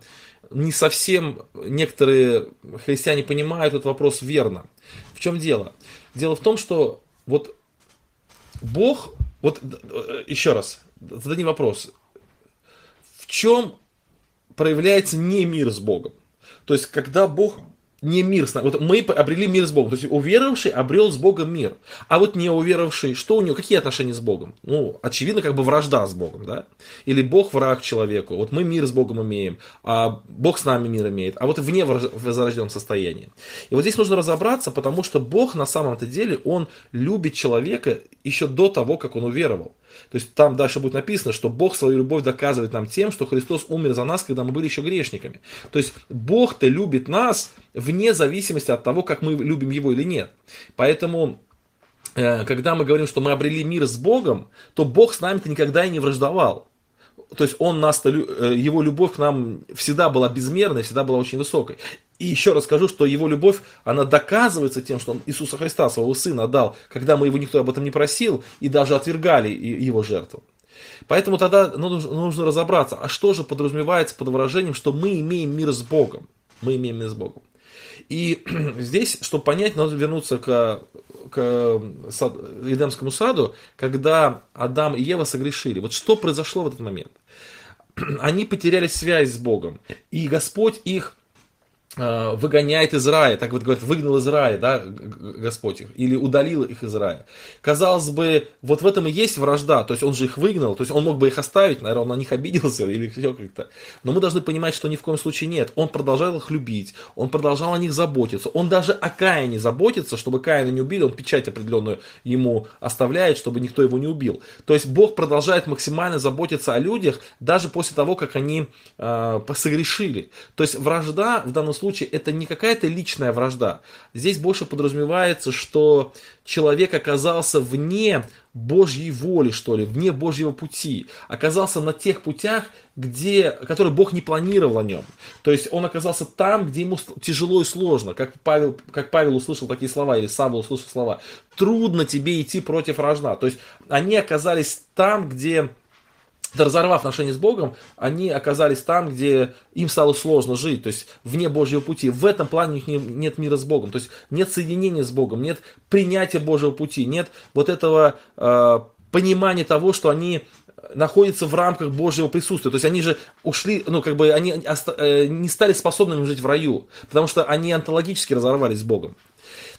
не совсем некоторые христиане понимают этот вопрос верно. В чем дело? Дело в том, что вот Бог, вот еще раз, задай вопрос, в чем проявляется не мир с Богом? То есть, когда Бог не мир с нами. Вот мы обрели мир с Богом. То есть уверовавший обрел с Богом мир. А вот не уверовавший, что у него, какие отношения с Богом? Ну, очевидно, как бы вражда с Богом, да? Или Бог враг человеку. Вот мы мир с Богом имеем, а Бог с нами мир имеет. А вот вне возрожденном состоянии. И вот здесь нужно разобраться, потому что Бог на самом-то деле, Он любит человека еще до того, как он уверовал. То есть там дальше будет написано, что Бог свою любовь доказывает нам тем, что Христос умер за нас, когда мы были еще грешниками. То есть Бог-то любит нас вне зависимости от того, как мы любим Его или нет. Поэтому э, когда мы говорим, что мы обрели мир с Богом, то Бог с нами-то никогда и не враждовал. То есть он нас, э, его любовь к нам всегда была безмерной, всегда была очень высокой. И еще раз скажу, что его любовь, она доказывается тем, что он Иисуса Христа, своего Сына, дал, когда мы его никто об этом не просил, и даже отвергали его жертву. Поэтому тогда нужно разобраться, а что же подразумевается под выражением, что мы имеем мир с Богом. Мы имеем мир с Богом. И [CLEARS THROAT] здесь, чтобы понять, надо вернуться к, к сад, Эдемскому саду, когда Адам и Ева согрешили. Вот что произошло в этот момент? [CLEARS THROAT] Они потеряли связь с Богом, и Господь их выгоняет из рая, так вот говорят, выгнал из рая, да, Господь их, или удалил их из рая. Казалось бы, вот в этом и есть вражда, то есть он же их выгнал, то есть он мог бы их оставить, наверное, он на них обиделся [LAUGHS] или все как-то. Но мы должны понимать, что ни в коем случае нет. Он продолжал их любить, он продолжал о них заботиться, он даже о Каине заботится, чтобы Каина не убили, он печать определенную ему оставляет, чтобы никто его не убил. То есть Бог продолжает максимально заботиться о людях, даже после того, как они э, согрешили. То есть вражда в данном случае случае это не какая-то личная вражда. Здесь больше подразумевается, что человек оказался вне Божьей воли, что ли, вне Божьего пути. Оказался на тех путях, где, которые Бог не планировал о нем. То есть он оказался там, где ему тяжело и сложно. Как Павел, как Павел услышал такие слова, или Савл услышал слова. Трудно тебе идти против вражда. То есть они оказались там, где разорвав отношения с Богом, они оказались там, где им стало сложно жить, то есть вне Божьего пути. В этом плане у них нет мира с Богом, то есть нет соединения с Богом, нет принятия Божьего пути, нет вот этого э, понимания того, что они находятся в рамках Божьего присутствия. То есть они же ушли, ну как бы они э, не стали способными жить в раю, потому что они онтологически разорвались с Богом.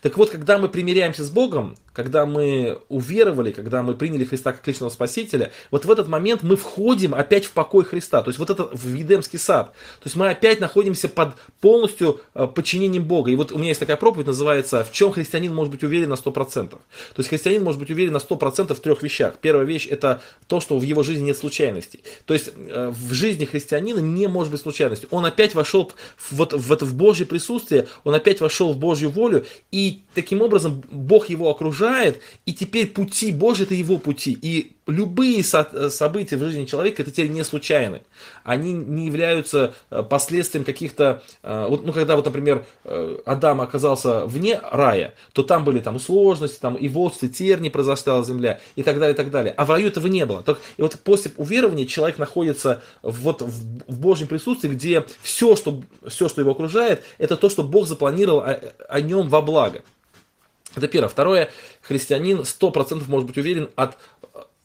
Так вот, когда мы примиряемся с Богом, когда мы уверовали, когда мы приняли Христа как личного Спасителя, вот в этот момент мы входим опять в покой Христа, то есть вот это в Едемский сад. То есть мы опять находимся под полностью э, подчинением Бога. И вот у меня есть такая проповедь, называется «В чем христианин может быть уверен на 100%?». То есть христианин может быть уверен на 100% в трех вещах. Первая вещь – это то, что в его жизни нет случайностей. То есть э, в жизни христианина не может быть случайности. Он опять вошел вот в это в Божье присутствие, он опять вошел в Божью волю, и таким образом Бог его окружает, окружает, и теперь пути Божьи это его пути. И любые со- события в жизни человека это теперь не случайны. Они не являются э, последствием каких-то... Э, вот, ну, когда, вот, например, э, Адам оказался вне рая, то там были там сложности, там и волчцы, и терни произошла земля, и так далее, и так далее. А в раю этого не было. И вот после уверования человек находится вот в, в Божьем присутствии, где все что, все, что его окружает, это то, что Бог запланировал о, о нем во благо. Это первое. Второе, христианин 100% может быть уверен от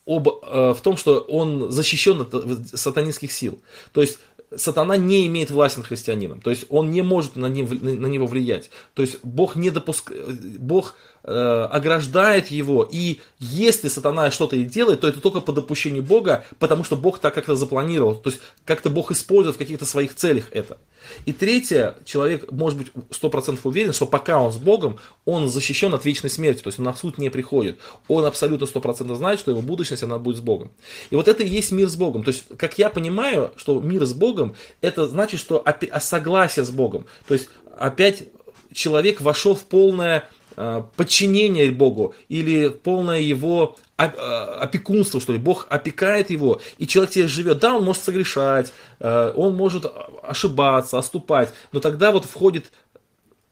об, э, в том, что он защищен от сатанинских сил. То есть сатана не имеет власти над христианином. То есть он не может на, ним, на него влиять. То есть Бог не допускает, Бог э, ограждает его. И если сатана что-то и делает, то это только по допущению Бога, потому что Бог так как-то запланировал. То есть как-то Бог использует в каких-то своих целях это. И третье, человек может быть 100% уверен, что пока он с Богом, он защищен от вечной смерти, то есть он на суд не приходит. Он абсолютно 100% знает, что его будущность, она будет с Богом. И вот это и есть мир с Богом. То есть, как я понимаю, что мир с Богом, это значит, что а согласие с Богом. То есть, опять человек вошел в полное а, подчинение Богу или полное его опекунство, что ли. Бог опекает его, и человек тебе живет. Да, он может согрешать, а, он может ошибаться, оступать, но тогда вот входит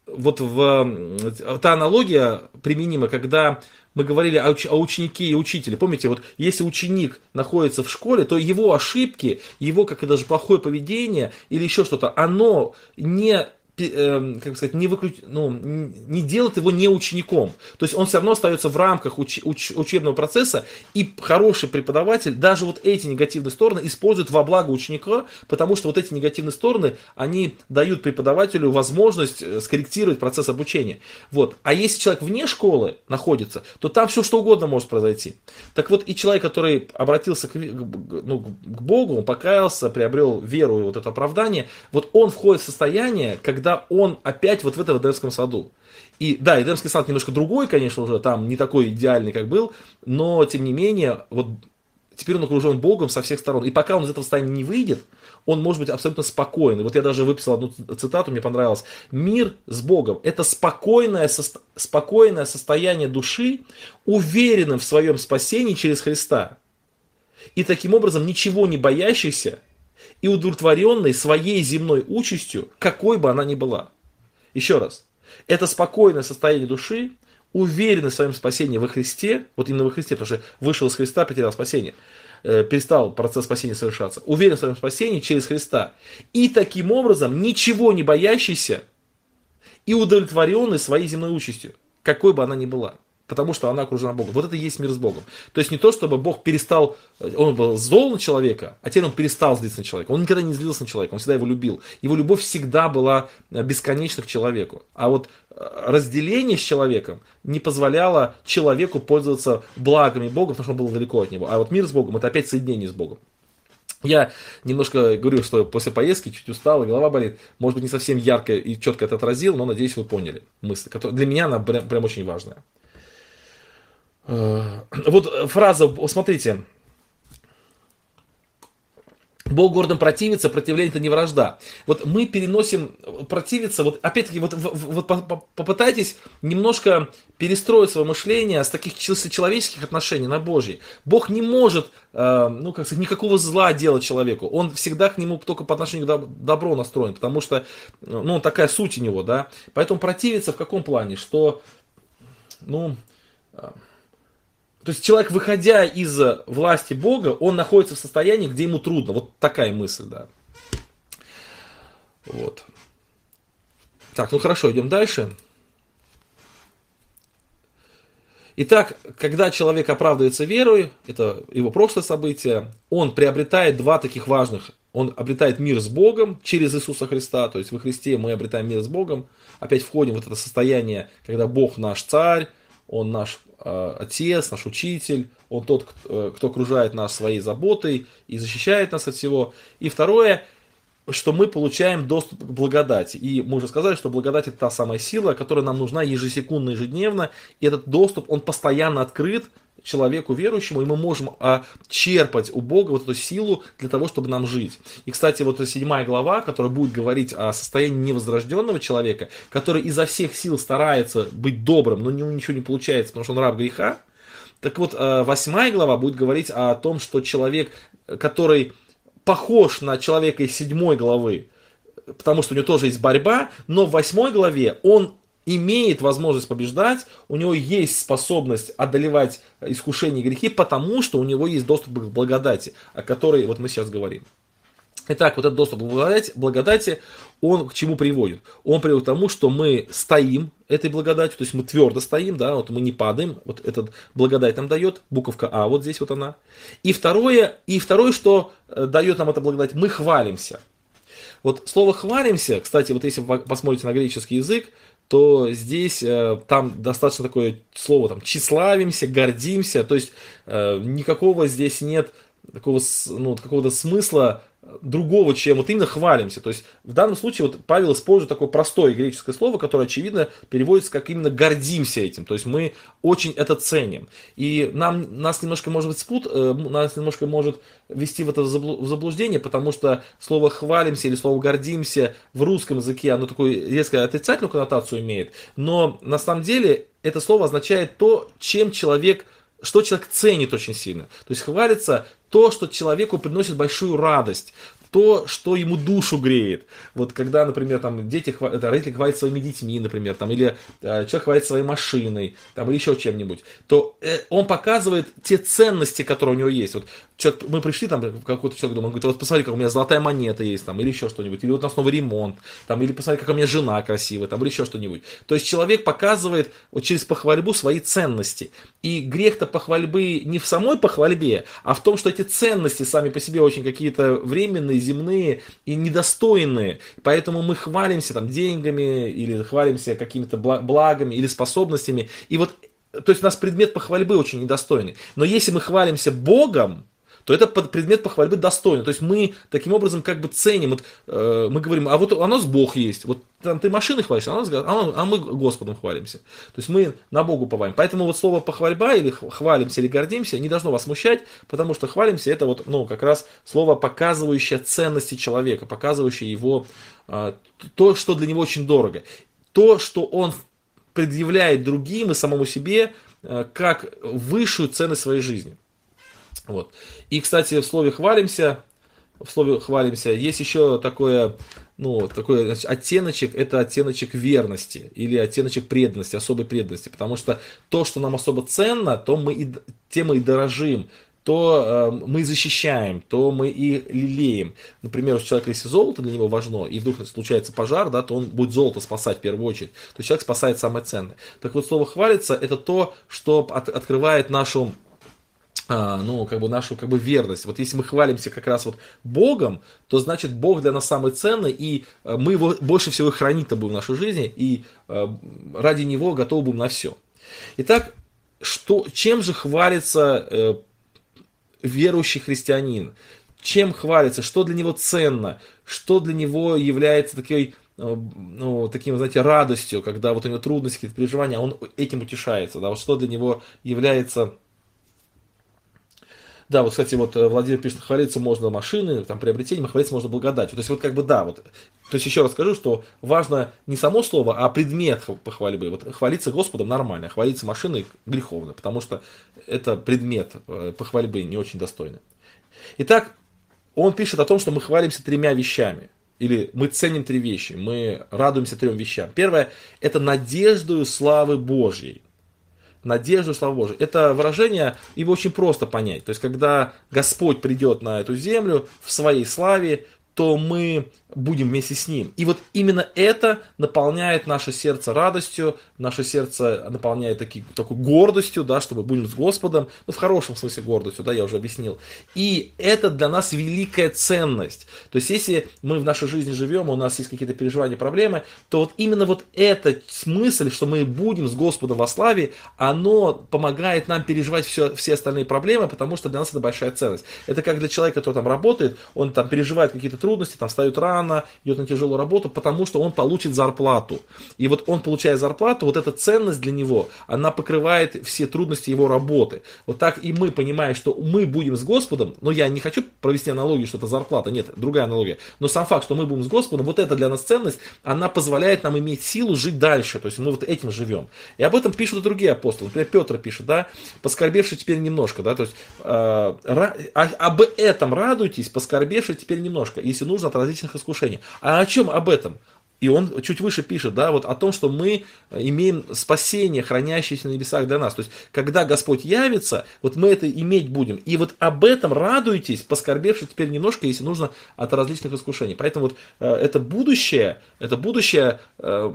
вот в та аналогия применима, когда мы говорили о, о ученике и учителе. Помните, вот если ученик находится в школе, то его ошибки, его как и даже плохое поведение или еще что-то, оно не как сказать, не, выключ... ну, не делает его не учеником. То есть он все равно остается в рамках уч... Уч... учебного процесса, и хороший преподаватель даже вот эти негативные стороны использует во благо ученика, потому что вот эти негативные стороны, они дают преподавателю возможность э, скорректировать процесс обучения. Вот. А если человек вне школы находится, то там все что угодно может произойти. Так вот и человек, который обратился к, ну, к Богу, он покаялся, приобрел веру и вот это оправдание, вот он входит в состояние, когда когда он опять вот в этом Эдемском саду. И да, Эдемский сад немножко другой, конечно, уже там не такой идеальный, как был, но тем не менее, вот теперь он окружен Богом со всех сторон. И пока он из этого состояния не выйдет, он может быть абсолютно спокоен. И вот я даже выписал одну цитату, мне понравилось. Мир с Богом – это спокойное, со, спокойное состояние души, уверенным в своем спасении через Христа. И таким образом ничего не боящийся и удовлетворенный своей земной участью, какой бы она ни была. Еще раз. Это спокойное состояние души, уверенность в своем спасении во Христе, вот именно во Христе, потому что вышел из Христа, потерял спасение, э, перестал процесс спасения совершаться, уверен в своем спасении через Христа. И таким образом ничего не боящийся и удовлетворенный своей земной участью, какой бы она ни была потому что она окружена Богом. Вот это и есть мир с Богом. То есть не то, чтобы Бог перестал, он был зол на человека, а теперь он перестал злиться на человека. Он никогда не злился на человека, он всегда его любил. Его любовь всегда была э, бесконечна к человеку. А вот э, разделение с человеком не позволяло человеку пользоваться благами Бога, потому что он был далеко от него. А вот мир с Богом – это опять соединение с Богом. Я немножко говорю, что после поездки чуть устал, голова болит. Может быть, не совсем ярко и четко это отразил, но надеюсь, вы поняли мысль. Которая для меня она прям очень важная. Э, вот фраза, смотрите, Бог гордым противится, противление это не вражда. Вот мы переносим противиться, вот опять-таки, вот, вот попытайтесь немножко перестроить свое мышление с таких человеческих отношений на Божьи. Бог не может, э, ну как сказать, никакого зла делать человеку. Он всегда к нему только по отношению к добру настроен, потому что, ну, такая суть у него, да. Поэтому противиться в каком плане, что, ну, э, то есть человек, выходя из власти Бога, он находится в состоянии, где ему трудно. Вот такая мысль, да. Вот. Так, ну хорошо, идем дальше. Итак, когда человек оправдывается верой, это его прошлое событие, он приобретает два таких важных. Он обретает мир с Богом через Иисуса Христа, то есть во Христе мы обретаем мир с Богом. Опять входим в это состояние, когда Бог наш царь, Он наш отец, наш учитель, он тот, э, кто окружает нас своей заботой и защищает нас от всего. И второе, что мы получаем доступ к благодати. И мы уже сказали, что благодать это та самая сила, которая нам нужна ежесекундно, ежедневно. И этот доступ, он постоянно открыт, человеку верующему, и мы можем а, черпать у Бога вот эту силу для того, чтобы нам жить. И, кстати, вот седьмая глава, которая будет говорить о состоянии невозрожденного человека, который изо всех сил старается быть добрым, но у него ничего не получается, потому что он раб греха. Так вот, а, восьмая глава будет говорить о том, что человек, который похож на человека из седьмой главы, потому что у него тоже есть борьба, но в восьмой главе он имеет возможность побеждать, у него есть способность одолевать искушения и грехи, потому что у него есть доступ к благодати, о которой вот мы сейчас говорим. Итак, вот этот доступ к благодати, благодати, он к чему приводит? Он приводит к тому, что мы стоим этой благодатью, то есть мы твердо стоим, да, вот мы не падаем, вот этот благодать нам дает, буковка А, вот здесь вот она. И второе, и второе, что э, дает нам эта благодать, мы хвалимся. Вот слово хвалимся, кстати, вот если вы посмотрите на греческий язык, то здесь э, там достаточно такое слово, там, тщеславимся, гордимся, то есть э, никакого здесь нет такого, ну, какого-то смысла другого, чем вот именно хвалимся. То есть в данном случае вот Павел использует такое простое греческое слово, которое очевидно переводится как именно гордимся этим. То есть мы очень это ценим. И нам, нас немножко может быть спут, э, нас немножко может ввести в это в заблуждение, потому что слово хвалимся или слово гордимся в русском языке, оно такую резко отрицательную коннотацию имеет. Но на самом деле это слово означает то, чем человек что человек ценит очень сильно. То есть хвалится то, что человеку приносит большую радость, то, что ему душу греет. Вот когда, например, там дети, это, родители хвалят своими детьми, например, там, или э, человек хвалит своей машиной, там, или еще чем-нибудь, то э, он показывает те ценности, которые у него есть. Вот человек, мы пришли там, какой-то человек дома, он говорит, вот посмотри, как у меня золотая монета есть, там, или еще что-нибудь, или вот у нас новый ремонт, там, или посмотри, какая у меня жена красивая, там, или еще что-нибудь. То есть человек показывает вот через похвальбу свои ценности. И грех-то похвальбы не в самой похвальбе, а в том, что эти ценности сами по себе очень какие-то временные, земные и недостойные. Поэтому мы хвалимся там деньгами или хвалимся какими-то благами или способностями. И вот, то есть у нас предмет похвальбы очень недостойный. Но если мы хвалимся Богом, то это предмет похвальбы достойный. То есть мы таким образом как бы ценим, вот, э, мы говорим, а вот у нас Бог есть, вот там ты машины хвалишь, а, нас, а, а мы Господом хвалимся. То есть мы на Богу повалим. Поэтому вот слово похвальба или хвалимся или гордимся не должно вас смущать, потому что хвалимся это вот, ну, как раз слово, показывающее ценности человека, показывающее его, э, то, что для него очень дорого. То, что он предъявляет другим и самому себе, э, как высшую ценность своей жизни. Вот. И, кстати, в слове хвалимся, в слове хвалимся, есть еще такое, ну, такой значит, оттеночек, это оттеночек верности или оттеночек преданности, особой преданности, потому что то, что нам особо ценно, то мы и, тем и дорожим, то э, мы защищаем, то мы и лелеем. Например, у человека если золото для него важно, и вдруг случается пожар, да, то он будет золото спасать в первую очередь. То есть человек спасает самое ценное. Так вот, слово хвалится, это то, что от, открывает нашу ну, как бы нашу как бы верность. Вот если мы хвалимся как раз вот Богом, то значит Бог для нас самый ценный, и э, мы его больше всего хранить-то будем в нашей жизни, и э, ради него готовы будем на все. Итак, что, чем же хвалится э, верующий христианин? Чем хвалится? Что для него ценно? Что для него является такой ну, таким, знаете, радостью, когда вот у него трудности, переживания, а он этим утешается, да, вот что для него является да, вот, кстати, вот э, Владимир пишет, хвалиться можно машины, там, приобретением, а хвалиться можно благодатью. То есть, вот как бы, да, вот, то есть, еще раз скажу, что важно не само слово, а предмет похвальбы. Вот хвалиться Господом нормально, а хвалиться машиной греховно, потому что это предмет э, похвальбы не очень достойный. Итак, он пишет о том, что мы хвалимся тремя вещами. Или мы ценим три вещи, мы радуемся трем вещам. Первое – это надеждою славы Божьей надежду, слава Божию. Это выражение, его очень просто понять. То есть, когда Господь придет на эту землю в своей славе, то мы будем вместе с Ним. И вот именно это наполняет наше сердце радостью, наше сердце наполняет таки, такой гордостью, да, что мы будем с Господом, ну, в хорошем смысле гордостью, да, я уже объяснил. И это для нас великая ценность. То есть, если мы в нашей жизни живем, у нас есть какие-то переживания, проблемы, то вот именно вот эта мысль, что мы будем с Господом во славе, оно помогает нам переживать все, все остальные проблемы, потому что для нас это большая ценность. Это как для человека, который там работает, он там переживает какие-то трудности, трудности, там встает рано, идет на тяжелую работу, потому что он получит зарплату. И вот он получая зарплату, вот эта ценность для него, она покрывает все трудности его работы. Вот так и мы понимаем, что мы будем с Господом, но я не хочу провести аналогию, что это зарплата, нет, другая аналогия. Но сам факт, что мы будем с Господом, вот это для нас ценность, она позволяет нам иметь силу жить дальше. То есть мы вот этим живем. И об этом пишут и другие апостолы. Например, Петр пишет, да, поскорбевший теперь немножко, да, то есть э, об этом радуйтесь, поскорбевший теперь немножко, если нужно от различных искушений. А о чем об этом? И он чуть выше пишет, да, вот о том, что мы имеем спасение, хранящееся на небесах для нас. То есть, когда Господь явится, вот мы это иметь будем. И вот об этом радуйтесь, поскорбевши теперь немножко, если нужно, от различных искушений. Поэтому вот э, это будущее, это будущее, э,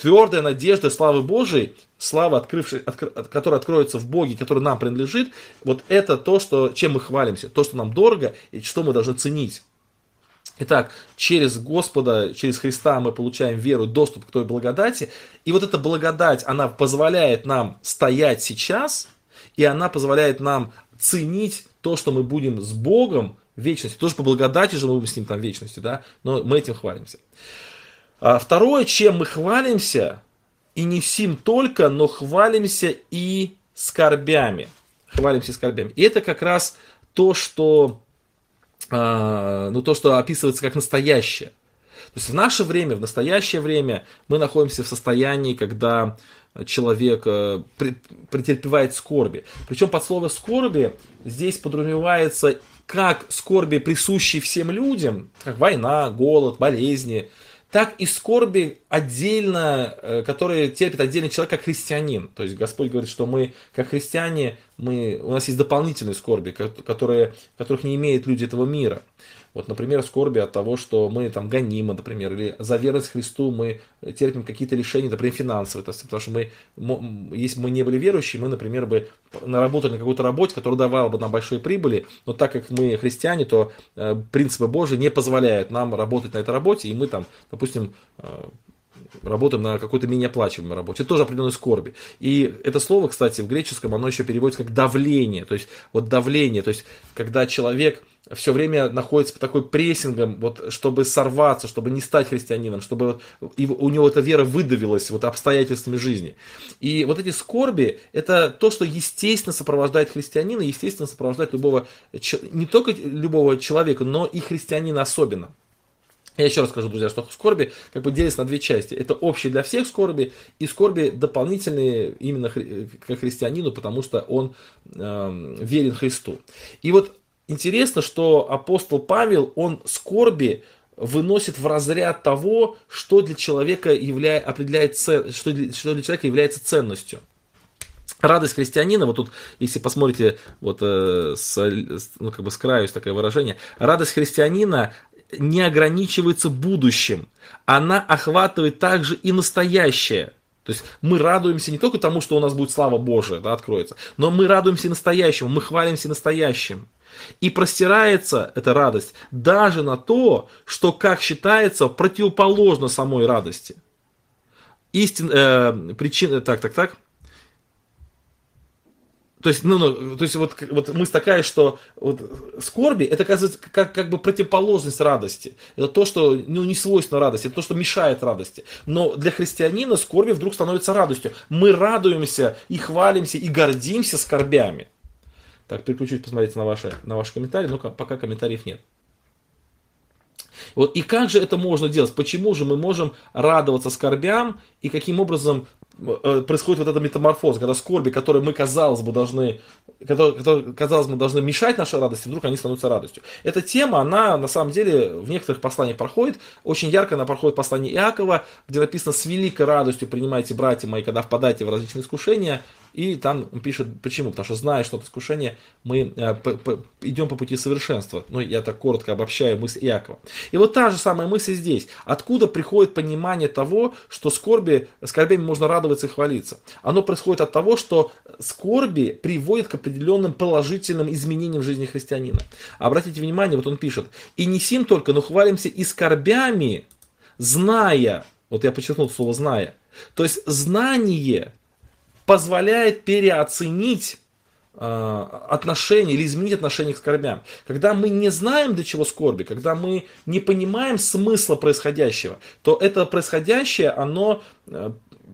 твердая надежда славы Божией, слава, открывшей, откр, которая откроется в Боге, которая нам принадлежит, вот это то, что, чем мы хвалимся, то, что нам дорого и что мы должны ценить. Итак, через Господа, через Христа мы получаем веру, доступ к той благодати. И вот эта благодать, она позволяет нам стоять сейчас, и она позволяет нам ценить то, что мы будем с Богом в вечности. Тоже по благодати же мы будем с Ним там в вечности, да? Но мы этим хвалимся. А второе, чем мы хвалимся, и не всем только, но хвалимся и скорбями. Хвалимся скорбями. И это как раз то, что ну, то, что описывается как настоящее. То есть в наше время, в настоящее время мы находимся в состоянии, когда человек э, претерпевает скорби. Причем под слово скорби здесь подразумевается как скорби, присущие всем людям, как война, голод, болезни, так и скорби отдельно, э, которые терпит отдельный человек как христианин. То есть Господь говорит, что мы как христиане, мы, у нас есть дополнительные скорби, которые, которых не имеют люди этого мира. Вот, например, скорби от того, что мы там гонимы, например, или за верность Христу мы терпим какие-то лишения, например, финансовые. То есть, потому что мы, если бы мы не были верующие, мы, например, бы наработали на какой-то работе, которая давала бы нам большие прибыли, но так как мы христиане, то э, принципы Божии не позволяют нам работать на этой работе, и мы там, допустим, э, работаем на какой-то менее оплачиваемой работе. Это тоже определенной скорби. И это слово, кстати, в греческом, оно еще переводится как давление. То есть, вот давление, то есть, когда человек все время находится под такой прессингом, вот, чтобы сорваться, чтобы не стать христианином, чтобы его, у него эта вера выдавилась вот, обстоятельствами жизни. И вот эти скорби, это то, что естественно сопровождает христианина, естественно сопровождает любого, не только любого человека, но и христианина особенно. Я еще раз скажу, друзья, что скорби как бы делятся на две части. Это общие для всех скорби и скорби дополнительные именно хри- как христианину, потому что он э, верен Христу. И вот интересно, что апостол Павел, он скорби выносит в разряд того, что для человека являет, определяет цен, что, для, что для человека является ценностью. Радость христианина, вот тут, если посмотрите, вот э, с, ну, как бы с краю есть такое выражение, радость христианина не ограничивается будущим, она охватывает также и настоящее. То есть мы радуемся не только тому, что у нас будет слава Божия, да, откроется, но мы радуемся настоящему, мы хвалимся настоящим. И простирается эта радость даже на то, что, как считается, противоположно самой радости. Истин, э, причина, так, так, так. То есть, ну, ну, то есть вот, вот мысль такая, что вот скорби это оказывается как, как бы противоположность радости. Это то, что ну, не свойственно радости, это то, что мешает радости. Но для христианина скорби вдруг становится радостью. Мы радуемся и хвалимся и гордимся скорбями. Так, переключусь посмотреть на ваши, на ваши комментарии, но пока комментариев нет. Вот и как же это можно делать? Почему же мы можем радоваться скорбям и каким образом происходит вот эта метаморфоза, когда скорби, которые мы, казалось бы, должны, которые, которые, казалось бы, должны мешать нашей радости, вдруг они становятся радостью. Эта тема, она на самом деле в некоторых посланиях проходит. Очень ярко она проходит в послании Иакова, где написано «С великой радостью принимайте, братья мои, когда впадаете в различные искушения, и там он пишет, почему? Потому что зная, что это искушение, мы э, идем по пути совершенства. Ну, я так коротко обобщаю мысль Иакова. И вот та же самая мысль здесь. Откуда приходит понимание того, что скорби, скорбями можно радоваться и хвалиться? Оно происходит от того, что скорби приводит к определенным положительным изменениям в жизни христианина. Обратите внимание, вот он пишет, и не сим только, но хвалимся и скорбями, зная, вот я подчеркнул слово зная, то есть знание позволяет переоценить отношение или изменить отношение к скорбям. Когда мы не знаем, для чего скорби, когда мы не понимаем смысла происходящего, то это происходящее, оно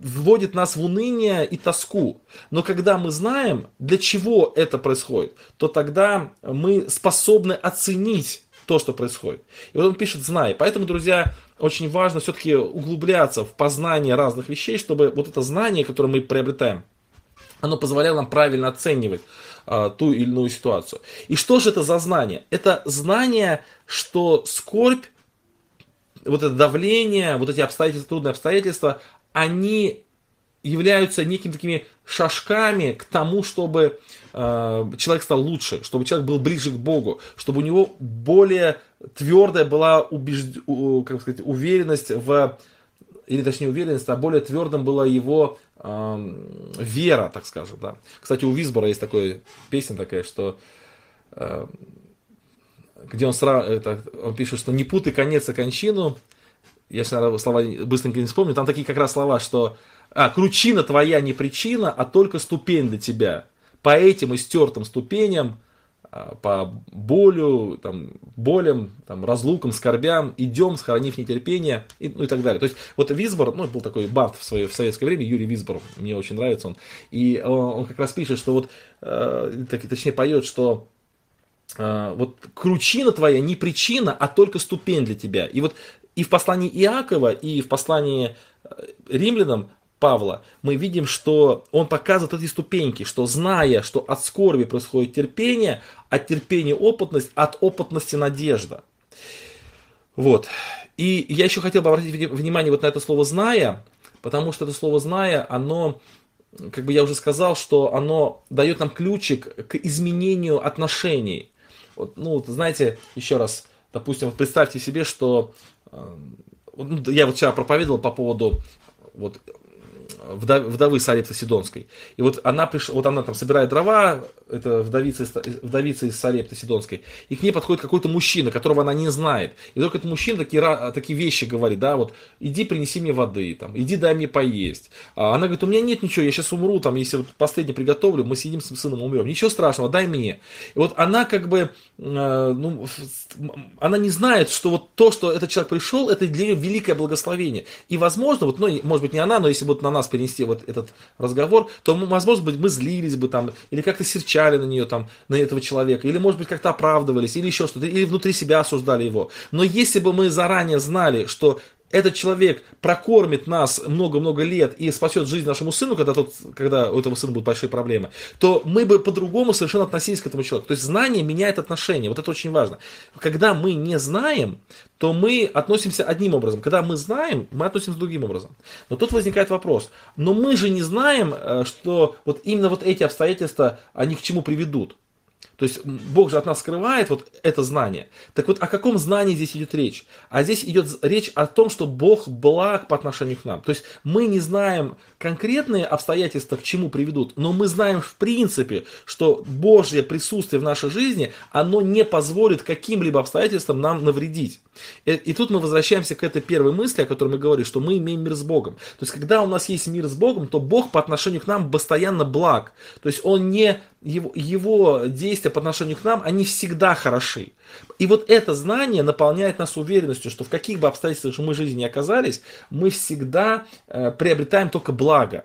вводит нас в уныние и тоску. Но когда мы знаем, для чего это происходит, то тогда мы способны оценить то, что происходит. И вот он пишет «знай». Поэтому, друзья, очень важно все-таки углубляться в познание разных вещей, чтобы вот это знание, которое мы приобретаем, оно позволяло нам правильно оценивать а, ту или иную ситуацию. И что же это за знание? Это знание, что скорбь, вот это давление, вот эти обстоятельства, трудные обстоятельства, они являются некими такими шажками к тому, чтобы э, человек стал лучше, чтобы человек был ближе к Богу, чтобы у него более твердая была убежд... как сказать, уверенность в, или точнее уверенность, а более твердым была его э, вера, так скажем. Да. Кстати, у Висбора есть такая песня такая, что э, где он, сра... это, он пишет, что не путай конец и кончину, я сейчас слова быстренько не вспомню, там такие как раз слова, что а, кручина твоя не причина, а только ступень для тебя. По этим истертым ступеням, а, по болю, там, болям, там, разлукам, скорбям, идем, сохранив нетерпение, и, ну и так далее. То есть, вот Висбор, ну, был такой банд в, свое, в советское время, Юрий Висбор, мне очень нравится он, и он, он как раз пишет, что вот, э, так, точнее, поет, что э, вот кручина твоя не причина, а только ступень для тебя. И вот и в послании Иакова, и в послании э, римлянам Павла мы видим, что он показывает эти ступеньки, что зная, что от скорби происходит терпение, от терпения опытность, от опытности надежда. Вот. И я еще хотел бы обратить внимание вот на это слово «зная», потому что это слово «зная», оно, как бы я уже сказал, что оно дает нам ключик к изменению отношений. Вот, ну, знаете, еще раз, допустим, представьте себе, что я вот вчера проповедовал по поводу вот вдовы Сарепты Сидонской. И вот она пришла, вот она там собирает дрова, это вдовица, вдовица из Сарепты Сидонской, и к ней подходит какой-то мужчина, которого она не знает. И только этот мужчина такие, такие вещи говорит, да, вот, иди принеси мне воды, там, иди дай мне поесть. А она говорит, у меня нет ничего, я сейчас умру, там, если вот последний приготовлю, мы сидим с сыном, умрем. Ничего страшного, дай мне. И вот она как бы, э, ну, она не знает, что вот то, что этот человек пришел, это для нее великое благословение. И возможно, вот, ну, может быть, не она, но если вот на нас перенести вот этот разговор, то, возможно быть, мы злились бы там, или как-то серчали на нее там, на этого человека, или, может быть, как-то оправдывались, или еще что-то, или внутри себя осуждали его. Но если бы мы заранее знали, что этот человек прокормит нас много-много лет и спасет жизнь нашему сыну, когда, тот, когда у этого сына будут большие проблемы, то мы бы по-другому совершенно относились к этому человеку. То есть знание меняет отношения. Вот это очень важно. Когда мы не знаем, то мы относимся одним образом. Когда мы знаем, мы относимся другим образом. Но тут возникает вопрос. Но мы же не знаем, э, что вот именно вот эти обстоятельства, они к чему приведут. То есть Бог же от нас скрывает вот это знание. Так вот, о каком знании здесь идет речь? А здесь идет речь о том, что Бог благ по отношению к нам. То есть мы не знаем конкретные обстоятельства к чему приведут, но мы знаем в принципе, что Божье присутствие в нашей жизни, оно не позволит каким-либо обстоятельствам нам навредить. И, и тут мы возвращаемся к этой первой мысли, о которой мы говорили, что мы имеем мир с Богом. То есть, когда у нас есть мир с Богом, то Бог по отношению к нам постоянно благ. То есть, Он не его, его действия по отношению к нам, они всегда хороши. И вот это знание наполняет нас уверенностью, что в каких бы обстоятельствах мы жизни не оказались, мы всегда э, приобретаем только благо.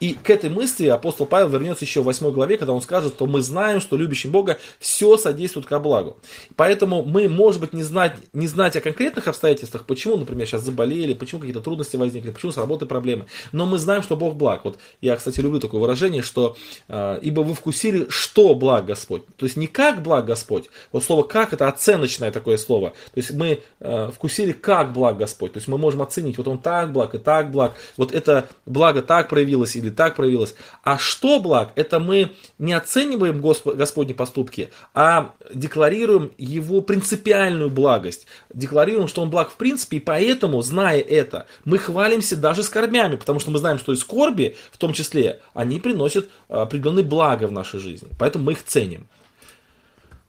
И к этой мысли апостол Павел вернется еще в 8 главе, когда он скажет, что мы знаем, что любящим Бога все содействует ко благу. Поэтому мы, может быть, не знать, не знать о конкретных обстоятельствах, почему, например, сейчас заболели, почему какие-то трудности возникли, почему с работой проблемы. Но мы знаем, что Бог благ. Вот я, кстати, люблю такое выражение, что э, ибо вы вкусили, что благ Господь. То есть не как благ Господь. Вот слово как это оценочное такое слово. То есть мы э, вкусили, как благ Господь. То есть мы можем оценить, вот он так благ и так благ. Вот это благо так проявилось или так проявилось. А что благ? Это мы не оцениваем Госп... Господни поступки, а декларируем его принципиальную благость. Декларируем, что он благ в принципе, и поэтому, зная это, мы хвалимся даже скорбями, потому что мы знаем, что и скорби, в том числе, они приносят определенные блага в нашей жизни. Поэтому мы их ценим.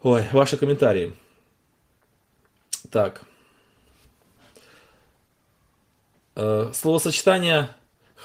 Ой, ваши комментарии. Так. Э, словосочетание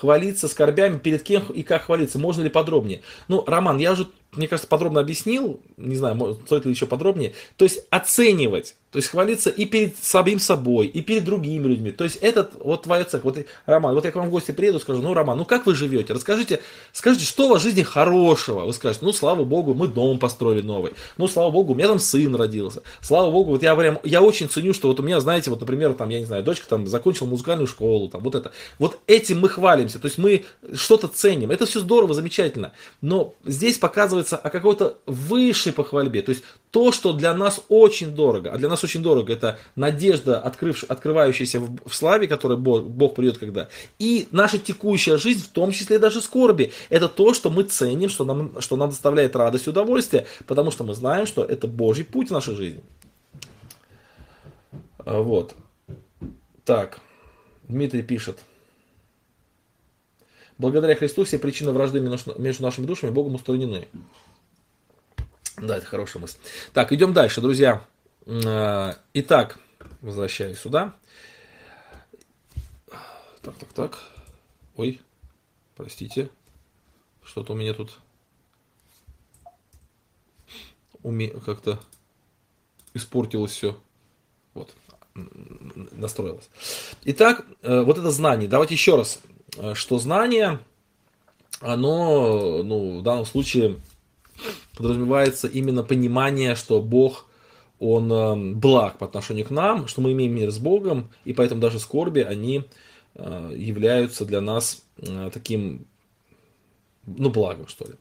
хвалиться скорбями, перед кем и как хвалиться, можно ли подробнее? Ну, Роман, я уже мне кажется, подробно объяснил, не знаю, стоит ли еще подробнее, то есть оценивать, то есть хвалиться и перед самим собой, и перед другими людьми. То есть этот, вот твоя цель. Вот, Роман, вот я к вам в гости приеду, скажу, ну, Роман, ну как вы живете? Расскажите, скажите, что у вас в жизни хорошего? Вы скажете, ну, слава богу, мы дом построили новый. Ну, слава богу, у меня там сын родился. Слава богу, вот я прям, я очень ценю, что вот у меня, знаете, вот, например, там, я не знаю, дочка там закончила музыкальную школу, там, вот это. Вот этим мы хвалимся, то есть мы что-то ценим. Это все здорово, замечательно. Но здесь показывается о какой-то высшей похвальбе. То есть то, что для нас очень дорого, а для нас очень дорого, это надежда, открыв, открывающаяся в, в славе, которой Бог, Бог придет когда, и наша текущая жизнь, в том числе даже скорби, это то, что мы ценим, что нам, что нам доставляет радость и удовольствие, потому что мы знаем, что это Божий путь в нашей жизни. А, вот. Так, Дмитрий пишет. Благодаря Христу все причины вражды между нашими душами Богом устранены. Да, это хорошая мысль. Так, идем дальше, друзья. Э, итак, возвращаюсь сюда. Так, так, так. Ой, простите. Что-то у меня тут уме... как-то испортилось все. Вот, настроилось. Итак, э, вот это знание. Давайте еще раз, что знание, оно, ну, в данном случае подразумевается именно понимание, что Бог, Он э, благ по отношению к нам, что мы имеем мир с Богом, и поэтому даже скорби, они э, являются для нас э, таким, ну, благом, что ли.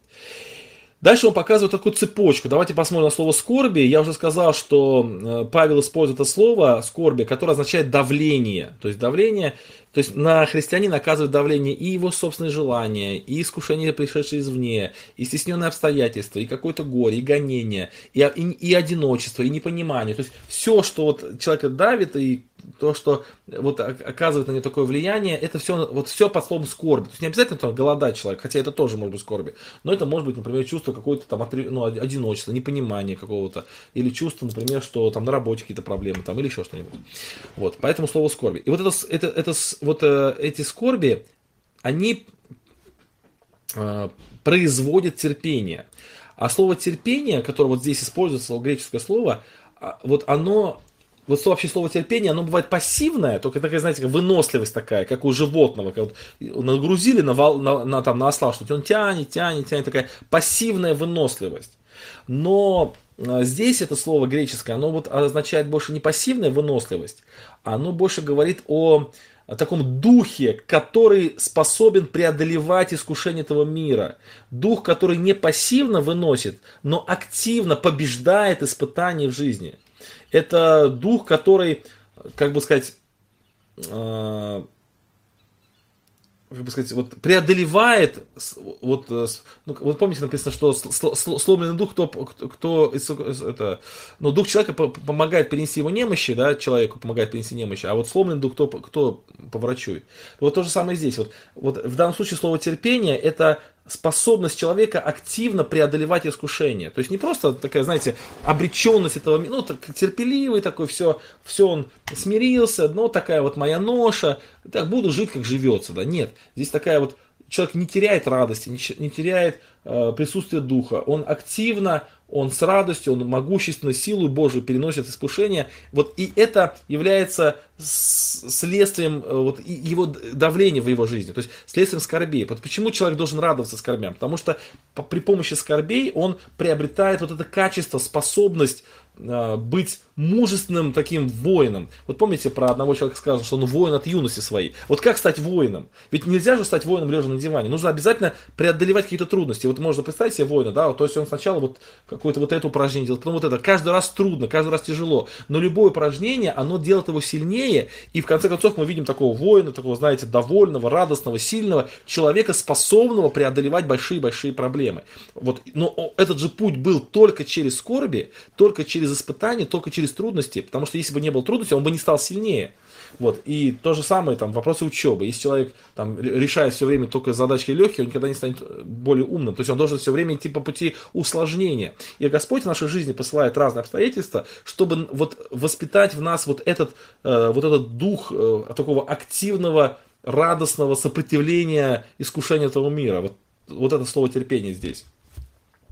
Дальше он показывает такую цепочку. Давайте посмотрим на слово скорби. Я уже сказал, что Павел использует это слово скорби, которое означает давление. То есть давление то есть на христианина оказывает давление и его собственные желания, и искушения, пришедшие извне, и стесненные обстоятельства, и какое-то горе, и гонение, и, и, и одиночество, и непонимание. То есть все, что вот человека давит, и то, что вот оказывает на него такое влияние, это все, вот все под словом скорби. То есть не обязательно там голодать человек, хотя это тоже может быть скорби, но это может быть, например, чувство какое-то там ну, одиночества, непонимания какого-то, или чувство, например, что там на работе какие-то проблемы, там, или еще что-нибудь. Вот, поэтому слово скорби. И вот это, это, это вот э, эти скорби, они э, производят терпение. А слово терпение, которое вот здесь используется, греческое слово, а, вот оно вот вообще слово терпение, оно бывает пассивное, только такая, знаете, выносливость такая, как у животного. Как вот нагрузили на, вал, на, на, там, на осла, что он тянет, тянет, тянет, такая пассивная выносливость. Но а, здесь это слово греческое, оно вот означает больше не пассивная выносливость, а оно больше говорит о, о таком духе, который способен преодолевать искушение этого мира. Дух, который не пассивно выносит, но активно побеждает испытания в жизни. Это дух, который, как бы сказать, э, как бы сказать, вот преодолевает, вот, э, ну, вот помните написано, что сломленный дух, кто, кто это, ну, дух человека помогает перенести его немощи, да, человеку помогает перенести немощи, а вот сломленный дух, кто, кто поворачивает. Вот то же самое здесь. Вот, вот в данном случае слово терпение это способность человека активно преодолевать искушение. То есть не просто такая, знаете, обреченность этого, ну, так, терпеливый такой, все, все он смирился, но такая вот моя ноша, так буду жить, как живется, да, нет. Здесь такая вот, человек не теряет радости, не, не теряет э, присутствие духа, он активно он с радостью, он могущественно силу Божию переносит искушение. Вот и это является следствием э, вот, его давления в его жизни, то есть следствием скорбей. Вот почему человек должен радоваться скорбям? Потому что при помощи скорбей он приобретает вот это качество, способность э, быть мужественным таким воином. Вот помните про одного человека сказано, что он воин от юности своей. Вот как стать воином? Ведь нельзя же стать воином лежа на диване. Нужно обязательно преодолевать какие-то трудности. Вот можно представить себе воина, да, вот, то есть он сначала вот какое-то вот это упражнение делает, потом вот это. Каждый раз трудно, каждый раз тяжело. Но любое упражнение, оно делает его сильнее. И в конце концов мы видим такого воина, такого, знаете, довольного, радостного, сильного человека, способного преодолевать большие-большие проблемы. Вот, но этот же путь был только через скорби, только через испытания, только через через трудности, потому что если бы не было трудностей, он бы не стал сильнее. Вот. И то же самое, там, вопросы учебы. Если человек там, решает все время только задачки легкие, он никогда не станет более умным. То есть он должен все время идти по пути усложнения. И Господь в нашей жизни посылает разные обстоятельства, чтобы вот воспитать в нас вот этот, э, вот этот дух э, такого активного, радостного сопротивления искушению этого мира. Вот, вот это слово терпение здесь.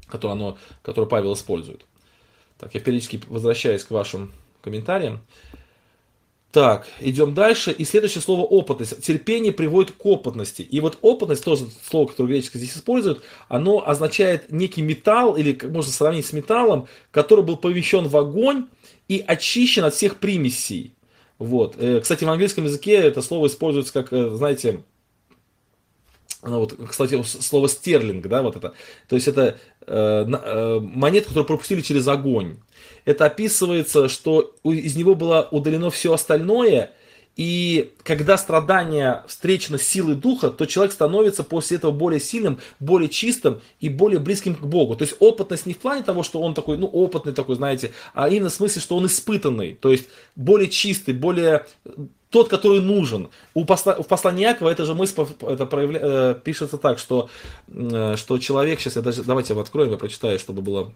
которое, оно, которое Павел использует. Так, я периодически возвращаюсь к вашим комментариям. Так, идем дальше. И следующее слово опытность. Терпение приводит к опытности. И вот опытность, тоже слово, которое гречески здесь используют, оно означает некий металл, или как можно сравнить с металлом, который был помещен в огонь и очищен от всех примесей. Вот. Э, кстати, в английском языке это слово используется как, э, знаете, ну вот, кстати, слово стерлинг, да, вот это. То есть это э, э, монета, которую пропустили через огонь. Это описывается, что из него было удалено все остальное, и когда страдание встречено силой духа, то человек становится после этого более сильным, более чистым и более близким к Богу. То есть опытность не в плане того, что он такой, ну, опытный такой, знаете, а именно в смысле, что он испытанный, то есть более чистый, более тот, который нужен. У посла, в послании Якова это же мысль это проявля, э, пишется так, что, э, что человек, сейчас я даже, давайте я откроем, я прочитаю, чтобы было...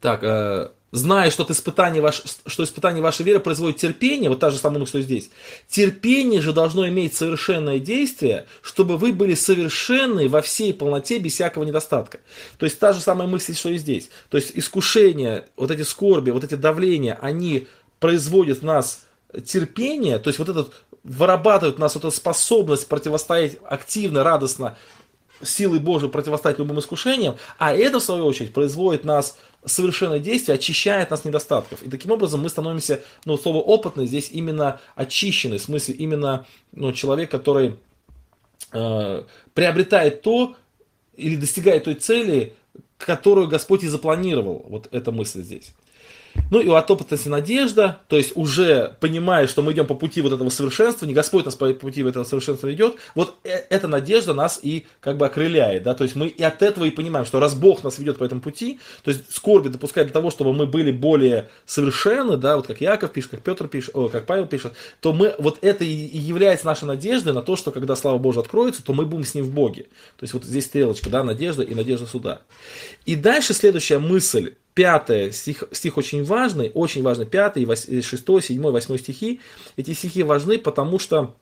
Так, э, зная, что, испытание ваш, что испытание вашей веры производит терпение, вот та же самая мысль, что здесь, терпение же должно иметь совершенное действие, чтобы вы были совершенны во всей полноте, без всякого недостатка. То есть та же самая мысль, что и здесь. То есть искушения, вот эти скорби, вот эти давления, они производят нас терпение, то есть вот этот вырабатывает у нас вот эту способность противостоять активно, радостно силой Божией противостоять любым искушениям, а это, в свою очередь, производит нас совершенное действие, очищает нас недостатков. И таким образом мы становимся, ну, слово опытный здесь именно очищенный, в смысле именно ну, человек, который э, приобретает то или достигает той цели, которую Господь и запланировал. Вот эта мысль здесь. Ну и от опытности надежда, то есть уже понимая, что мы идем по пути вот этого совершенства, не Господь нас по пути этого совершенства ведет, вот э, эта надежда нас и как бы окрыляет, да, то есть мы и от этого и понимаем, что раз Бог нас ведет по этому пути, то есть скорби допускает для того, чтобы мы были более совершенны, да, вот как Яков пишет, как Петр пишет, о, как Павел пишет, то мы, вот это и является нашей надеждой на то, что когда слава Божия откроется, то мы будем с ним в Боге. То есть вот здесь стрелочка, да, надежда и надежда суда. И дальше следующая мысль, пятое, стих, стих очень важный, очень важный, пятый, шестой, седьмой, восьмой стихи. Эти стихи важны, потому что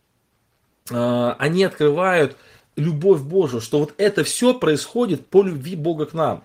э, они открывают любовь Божию, что вот это все происходит по любви Бога к нам.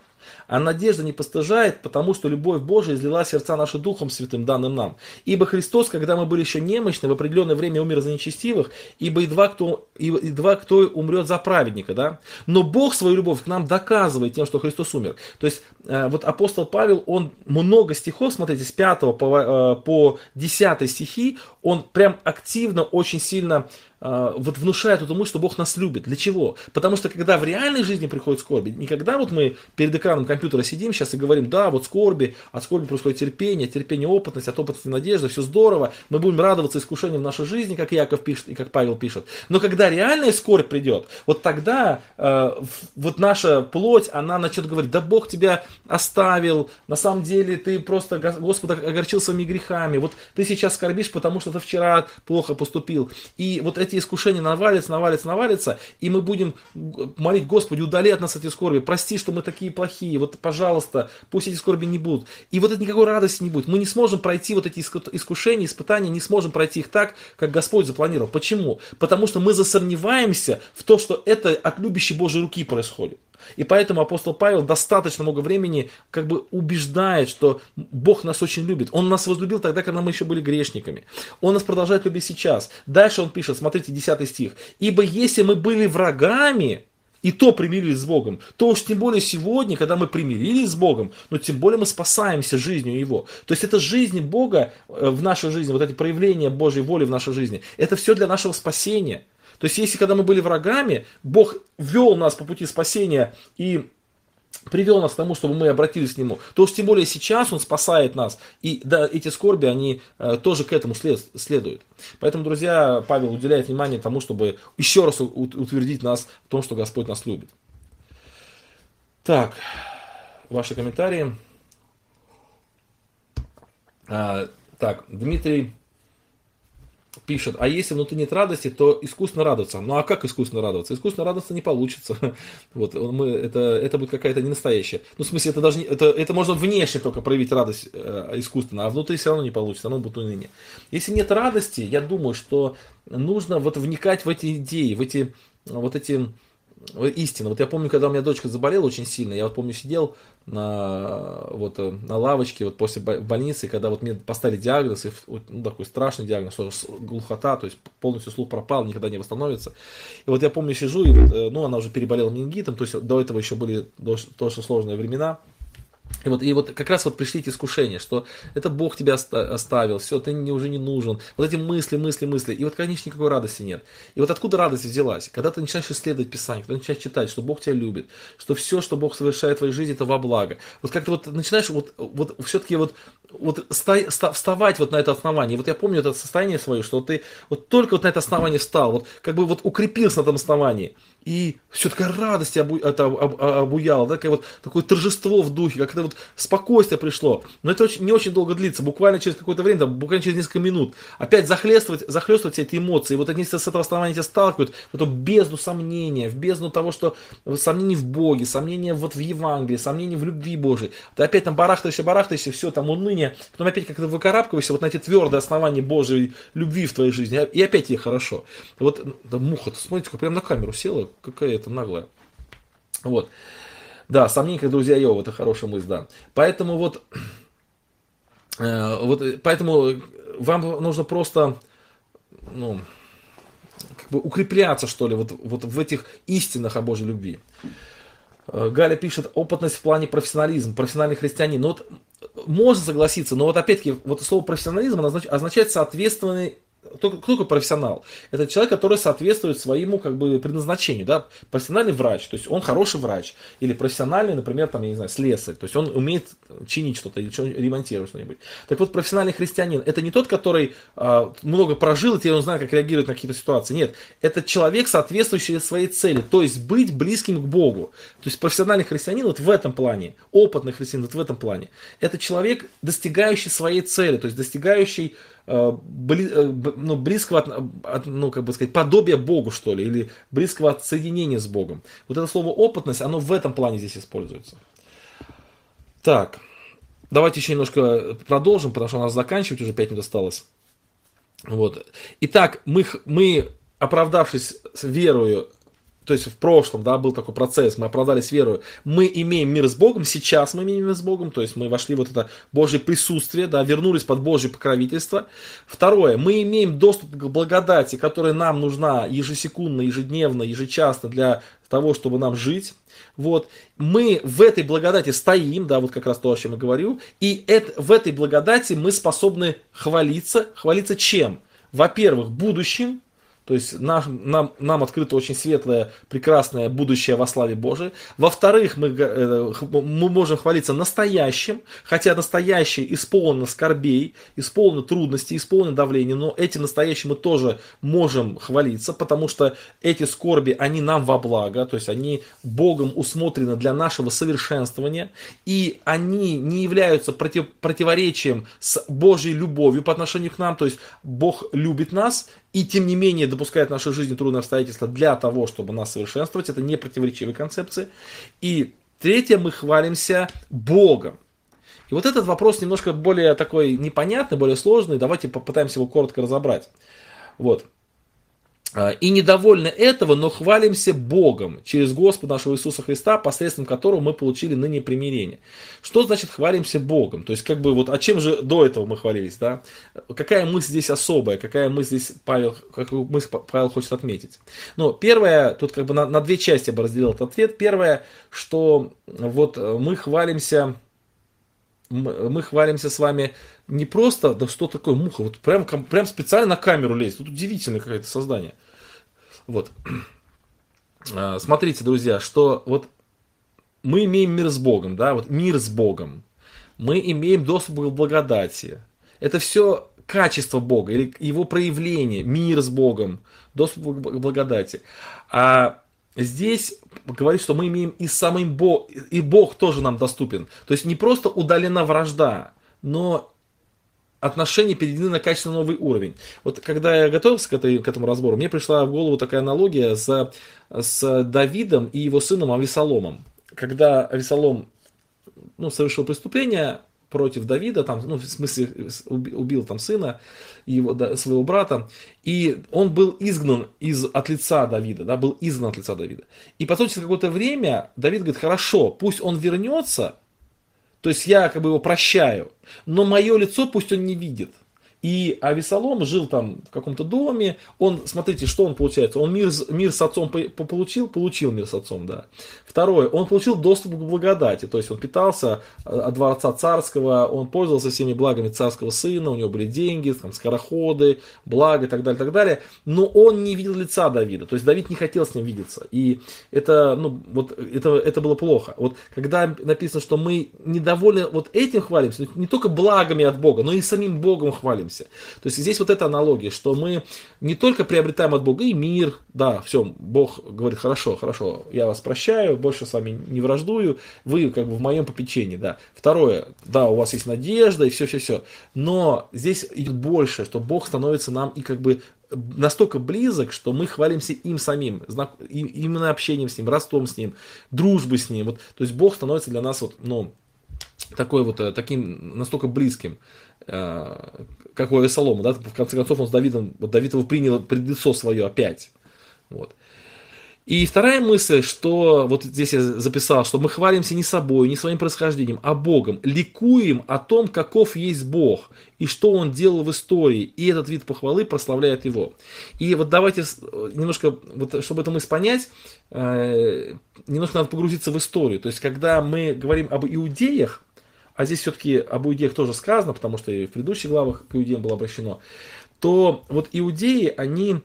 А надежда не постыжает, потому что любовь Божия излила сердца наши Духом Святым, данным нам. Ибо Христос, когда мы были еще немощны, в определенное время умер за нечестивых, ибо едва кто, едва кто умрет за праведника. Да? Но Бог свою любовь к нам доказывает тем, что Христос умер. То есть э, вот апостол Павел, он много стихов, смотрите, с 5 по, э, по 10 стихи, он прям активно, очень сильно а, вот внушает эту мысль, что Бог нас любит. Для чего? Потому что когда в реальной жизни приходит скорби, не когда вот мы перед экраном компьютера сидим сейчас и говорим, да, вот скорби, от скорби происходит терпение, терпение опытность, от опытности надежда, все здорово, мы будем радоваться искушениям в нашей жизни, как Яков пишет и как Павел пишет. Но когда реальная скорбь придет, вот тогда э, вот наша плоть, она начнет говорить, да Бог тебя оставил, на самом деле ты просто Господа огорчил своими грехами, вот ты сейчас скорбишь, потому что ты вчера плохо поступил. И вот эти искушения навалятся, навалятся, навалятся, и мы будем молить, Господи, удали от нас эти скорби, прости, что мы такие плохие, вот, пожалуйста, пусть эти скорби не будут. И вот это никакой радости не будет. Мы не сможем пройти вот эти искушения, испытания, не сможем пройти их так, как Господь запланировал. Почему? Потому что мы засомневаемся в то, что это от любящей Божьей руки происходит. И поэтому апостол Павел достаточно много времени как бы убеждает, что Бог нас очень любит. Он нас возлюбил тогда, когда мы еще были грешниками. Он нас продолжает любить сейчас. Дальше он пишет, смотрите, 10 стих. «Ибо если мы были врагами, и то примирились с Богом, то уж тем более сегодня, когда мы примирились с Богом, но тем более мы спасаемся жизнью Его. То есть это жизнь Бога э, в нашей жизни, вот эти проявления Божьей воли в нашей жизни, это все для нашего спасения. То есть, если когда мы были врагами, Бог вел нас по пути спасения и привел нас к тому, чтобы мы обратились к Нему, то уж тем более сейчас Он спасает нас. И да, эти скорби, они э, тоже к этому след, следуют. Поэтому, друзья, Павел уделяет внимание тому, чтобы еще раз утвердить нас в том, что Господь нас любит. Так, ваши комментарии. А, так, Дмитрий пишет, а если внутри нет радости, то искусственно радоваться. Ну а как искусственно радоваться? Искусственно радоваться не получится. [LAUGHS] Вот, мы, это, это будет какая-то не настоящая. Ну, в смысле, это, даже не, это, это можно внешне только проявить радость э, искусственно, а внутри все равно не получится, оно будет уныние. Если нет радости, я думаю, что нужно вот вникать в эти идеи, в эти вот эти истина. Вот я помню, когда у меня дочка заболела очень сильно, я вот помню сидел на, вот, э, на лавочке вот после больницы, когда вот мне поставили диагноз, и, ну, такой страшный диагноз, что глухота, то есть полностью слух пропал, никогда не восстановится. И вот я помню, сижу, и, э, ну, она уже переболела менингитом, то есть до этого еще были тоже сложные времена, и вот, и вот как раз вот пришли эти искушения, что это Бог тебя оставил, все, ты не, уже не нужен. Вот эти мысли, мысли, мысли. И вот, конечно, никакой радости нет. И вот откуда радость взялась? Когда ты начинаешь исследовать Писание, когда ты начинаешь читать, что Бог тебя любит, что все, что Бог совершает в твоей жизни, это во благо. Вот как ты вот начинаешь вот, вот все-таки вот, вот вставать вот на это основание. Вот я помню это состояние свое, что ты вот только вот на это основание встал, вот как бы вот укрепился на этом основании и все такая радость обу, это об, обуяла, да, такое вот такое торжество в духе, как это вот спокойствие пришло. Но это очень, не очень долго длится, буквально через какое-то время, там, буквально через несколько минут. Опять захлестывать, захлестывать эти эмоции. Вот они с этого основания тебя сталкивают в эту бездну сомнения, в бездну того, что сомнений в Боге, сомнения вот в Евангелии, сомнения в любви Божией. Ты опять там барахтаешься, барахтаешься, все, там уныние, потом опять как-то выкарабкиваешься вот на эти твердые основания Божьей любви в твоей жизни, и опять тебе хорошо. Вот да, муха, смотрите, прям на камеру села, какая это наглая. Вот. Да, сомнения, как друзья Йова, это хорошая мысль, да. Поэтому вот, э, вот, поэтому вам нужно просто, ну, как бы укрепляться, что ли, вот, вот в этих истинах о Божьей любви. Э, Галя пишет, опытность в плане профессионализм, профессиональный христианин. Ну вот, можно согласиться, но вот опять-таки, вот слово профессионализм означает соответственный кто, кто такой профессионал? Это человек, который соответствует своему как бы предназначению, да, профессиональный врач, то есть он хороший врач, или профессиональный, например, там, я не знаю, слесарь, то есть он умеет чинить что-то или ремонтировать что-нибудь. Так вот, профессиональный христианин, это не тот, который э, много прожил, и теперь он знает, как реагировать на какие-то ситуации, нет, это человек, соответствующий своей цели, то есть быть близким к Богу. То есть профессиональный христианин вот в этом плане, опытный христианин вот в этом плане, это человек, достигающий своей цели, то есть достигающий ну, близкого, от, ну, как бы сказать, подобия Богу, что ли, или близкого от соединения с Богом. Вот это слово опытность, оно в этом плане здесь используется. Так, давайте еще немножко продолжим, потому что у нас заканчивать уже 5 минут осталось. Вот. Итак, мы, мы оправдавшись верою то есть в прошлом, да, был такой процесс, мы оправдались верою, мы имеем мир с Богом, сейчас мы имеем мир с Богом, то есть мы вошли вот это Божье присутствие, да, вернулись под Божье покровительство. Второе, мы имеем доступ к благодати, которая нам нужна ежесекундно, ежедневно, ежечасно для того, чтобы нам жить. Вот. Мы в этой благодати стоим, да, вот как раз то, о чем я говорю, и это, в этой благодати мы способны хвалиться. Хвалиться чем? Во-первых, будущим, то есть нам, нам, нам открыто очень светлое, прекрасное будущее во славе Божией. Во-вторых, мы, э, мы можем хвалиться настоящим, хотя настоящее исполнено скорбей, исполнено трудностей, исполнено давления, но эти настоящие мы тоже можем хвалиться, потому что эти скорби, они нам во благо, то есть они Богом усмотрены для нашего совершенствования, и они не являются против, противоречием с Божьей любовью по отношению к нам, то есть Бог любит нас, и тем не менее допускает в нашей жизни трудные обстоятельства для того, чтобы нас совершенствовать. Это не противоречивые концепции. И третье, мы хвалимся Богом. И вот этот вопрос немножко более такой непонятный, более сложный. Давайте попытаемся его коротко разобрать. Вот. А, и недовольны этого, но хвалимся Богом через Господа нашего Иисуса Христа, посредством которого мы получили ныне примирение. Что значит хвалимся Богом? То есть, как бы, вот, а чем же до этого мы хвалились, да? Какая мысль здесь особая, какая мысль здесь Павел, какую мысль Павел хочет отметить? Ну, первое, тут как бы на, на две части я бы разделил этот ответ. Первое, что вот мы хвалимся, мы хвалимся с вами не просто, да что такое муха, вот прям, прям специально на камеру лезет. Тут удивительное какое-то создание. Вот. [CLEARS THROAT] А, смотрите, друзья, что вот мы имеем мир с Богом, да, вот мир с Богом. Мы имеем доступ к благодати. Это все качество Бога или его проявление, мир с Богом, доступ к благодати. А здесь говорит, что мы имеем и самым Бог, и Бог тоже нам доступен. То есть не просто удалена вражда, но отношения переведены на качественно новый уровень. Вот когда я готовился к, этой, к этому разбору, мне пришла в голову такая аналогия с, с Давидом и его сыном Авесоломом. Когда Авесолом ну, совершил преступление, против Давида, там, ну, в смысле, убил там сына, его, да, своего брата, и он был изгнан из, от лица Давида, да, был изгнан от лица Давида. И потом через какое-то время Давид говорит, хорошо, пусть он вернется, то есть я как бы его прощаю, но мое лицо пусть он не видит. И Авесолом жил там в каком-то доме, он, смотрите, что он получается, он мир, мир с отцом получил, получил мир с отцом, да. Второе, он получил доступ к благодати, то есть он питался э, от дворца царского, он пользовался всеми благами царского сына, у него были деньги, там, скороходы, блага и так далее, так далее, но он не видел лица Давида, то есть Давид не хотел с ним видеться, и это, ну, вот, это, это было плохо. Вот когда написано, что мы недовольны вот этим хвалимся, не только благами от Бога, но и самим Богом хвалимся, находимся. То есть здесь вот эта аналогия, что мы не только приобретаем от Бога и мир, да, все, Бог говорит, хорошо, хорошо, я вас прощаю, больше с вами не враждую, вы как бы в моем попечении, да. Второе, да, у вас есть надежда и все-все-все, но здесь идет больше, что Бог становится нам и как бы настолько близок, что мы хвалимся им самим, именно общением с ним, ростом с ним, дружбой с ним. Вот, то есть Бог становится для нас вот, ну, такой вот, э, таким настолько близким. Как у Авесолома, да, в конце концов он с Давидом, вот Давид его принял пред лицо свое опять. Вот. И вторая мысль, что вот здесь я записал, что мы хвалимся не собой, не своим происхождением, а Богом. Ликуем о том, каков есть Бог и что Он делал в истории. И этот вид похвалы прославляет Его. И вот давайте немножко, вот, чтобы эту мысль понять, э, немножко надо погрузиться в историю. То есть, когда мы говорим об иудеях, а здесь все-таки об иудеях тоже сказано, потому что и в предыдущих главах к иудеям было обращено, то вот иудеи, они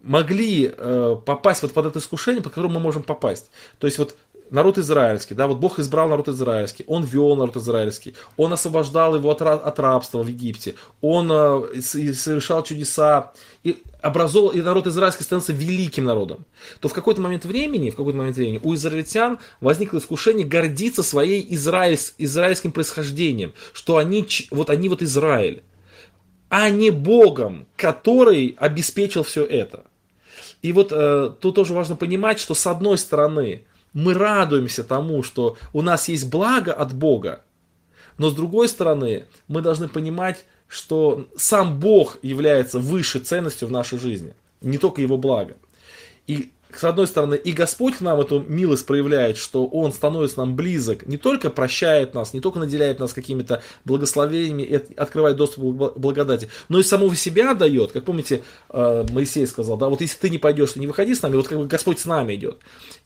могли э, попасть вот под это искушение, под которое мы можем попасть. То есть вот народ израильский, да, вот Бог избрал народ израильский, Он вел народ израильский, Он освобождал его от, от рабства в Египте, Он э, совершал чудеса, и образовал, и народ израильский становится великим народом, то в какой-то момент времени, в какой-то момент времени у израильтян возникло искушение гордиться своей израиль, израильским происхождением, что они вот, они вот Израиль, а не Богом, который обеспечил все это. И вот э, тут тоже важно понимать, что с одной стороны мы радуемся тому, что у нас есть благо от Бога, но с другой стороны мы должны понимать, что сам Бог является высшей ценностью в нашей жизни, не только его благо. И с одной стороны, и Господь нам эту милость проявляет, что Он становится нам близок, не только прощает нас, не только наделяет нас какими-то благословениями и открывает доступ к благодати, но и самого себя дает. Как помните, э, Моисей сказал, да, вот если ты не пойдешь, ты не выходи с нами, вот как бы Господь с нами идет.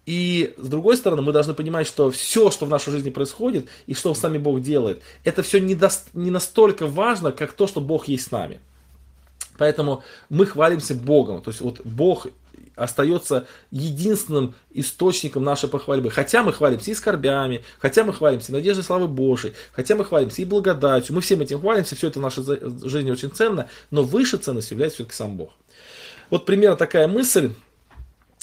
И с другой стороны, мы должны понимать, что все, что в нашей жизни происходит, и что с нами Бог делает, это все не, до, не настолько важно, как то, что Бог есть с нами. Поэтому мы хвалимся Богом. То есть вот Бог остается единственным источником нашей похвальбы. Хотя мы хвалимся и скорбями, хотя мы хвалимся и надеждой славы Божией, хотя мы хвалимся и благодатью, мы всем этим хвалимся, все это в нашей жизни очень ценно, но выше ценностью является все-таки сам Бог. Вот примерно такая мысль,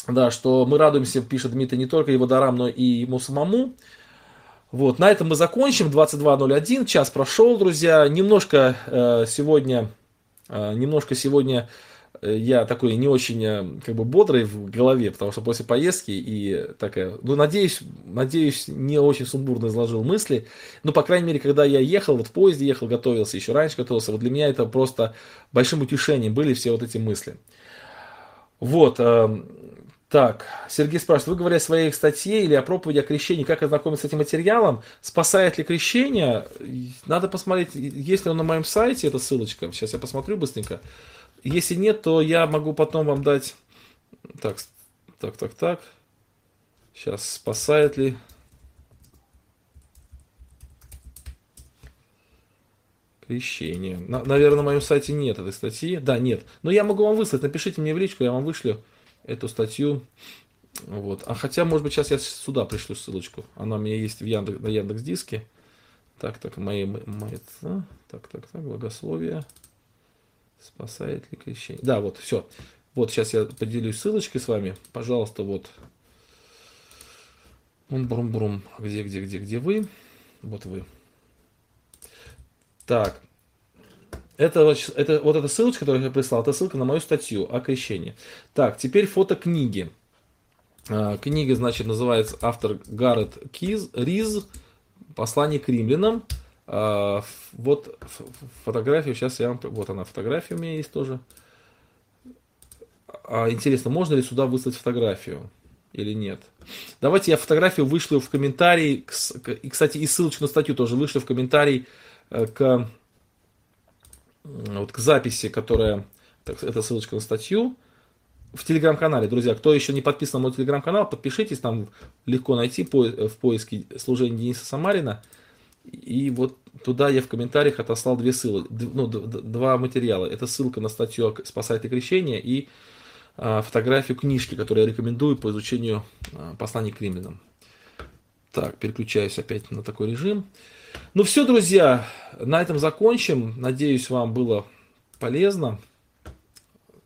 да, что мы радуемся, пишет Дмитрий, не только его дарам, но и ему самому. Вот, на этом мы закончим. 22.01, час прошел, друзья. Немножко э, сегодня, э, немножко сегодня я такой не очень э, как бы бодрый в голове, потому что после поездки и такая, ну, надеюсь, надеюсь, не очень сумбурно изложил мысли. Но, по крайней мере, когда я ехал, вот в поезде ехал, готовился, еще раньше готовился, вот для меня это просто большим утешением были все вот эти мысли. Вот, э, так, Сергей спрашивает, вы говорите о своей статье или о проповеди о крещении, как ознакомиться с этим материалом? Спасает ли крещение? Надо посмотреть, есть ли он на моем сайте, эта ссылочка. Сейчас я посмотрю быстренько. Если нет, то я могу потом вам дать... Так, так, так, так. Сейчас, спасает ли... Крещение. На, наверное, на моем сайте нет этой статьи. Да, нет. Но я могу вам выслать. Напишите мне в личку, я вам вышлю эту статью. Вот. А хотя, может быть, сейчас я сюда пришлю ссылочку. Она у меня есть в Яндекс, на Яндекс Диске. Так, так, мои, мои, так, так, так, благословие. Спасает ли крещение? Да, вот, все. Вот сейчас я поделюсь ссылочкой с вами. Пожалуйста, вот. Брум-брум-брум. Где, где, где, где вы? Вот вы. Так, это, это, вот эта ссылочка, которую я прислал, это ссылка на мою статью о крещении. Так, теперь фото книги. А, книга, значит, называется автор Гаррет Киз, Риз, «Послание к римлянам». А, вот фотографию, сейчас я вам... Вот она, фотография у меня есть тоже. А, интересно, можно ли сюда выслать фотографию или нет? Давайте я фотографию вышлю в комментарий. И, кстати, и ссылочку на статью тоже вышлю в комментарий э, к, вот, к записи, которая... Так, это ссылочка на статью в телеграм-канале, друзья. Кто еще не подписан на мой телеграм-канал, подпишитесь, там легко найти в поиске служения Дениса Самарина. И вот туда я в комментариях отослал две ссылки, ну, два материала. Это ссылка на статью «Спасает и крещение» и а, фотографию книжки, которую я рекомендую по изучению а, посланий к римлянам. Так, переключаюсь опять на такой режим. Ну все, друзья, на этом закончим. Надеюсь, вам было полезно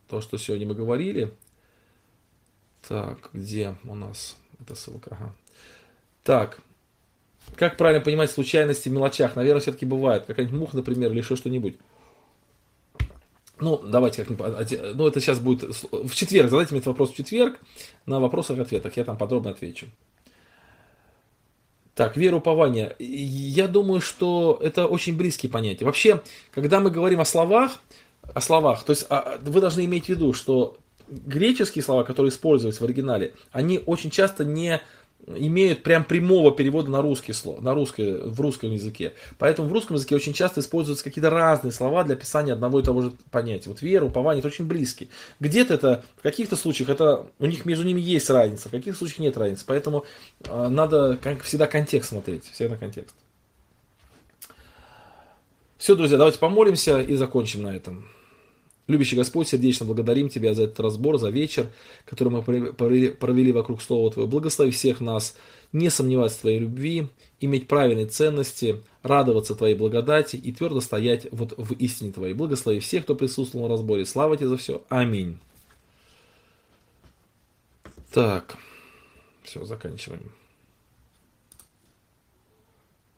то, что сегодня мы говорили. Так, где у нас эта ссылка? Ага. Так, как правильно понимать случайности в мелочах? Наверное, все-таки бывает. Какая-нибудь муха, например, или еще что-нибудь. Ну, давайте как-нибудь. Ну, это сейчас будет в четверг. Задайте мне этот вопрос в четверг на вопросах и ответах. Я там подробно отвечу. Так, вера, упование. Я думаю, что это очень близкие понятия. Вообще, когда мы говорим о словах, о словах, то есть а, вы должны иметь в виду, что греческие слова, которые используются в оригинале, они очень часто не имеют прям прямого перевода на русский слово, на русское, в русском языке. Поэтому в русском языке очень часто используются какие-то разные слова для описания одного и того же понятия. Вот вера, упование, это очень близкие. Где-то это, в каких-то случаях это, у них между ними есть разница, в каких-то случаях нет разницы. Поэтому э, надо, как всегда, контекст смотреть, всегда контекст. Все, друзья, давайте помолимся и закончим на этом. Любящий Господь, сердечно благодарим Тебя за этот разбор, за вечер, который мы провели вокруг Слова Твоего. Благослови всех нас не сомневаться в Твоей любви, иметь правильные ценности, радоваться Твоей благодати и твердо стоять вот в истине Твоей. Благослови всех, кто присутствовал на разборе. Слава Тебе за все. Аминь. Так, все, заканчиваем.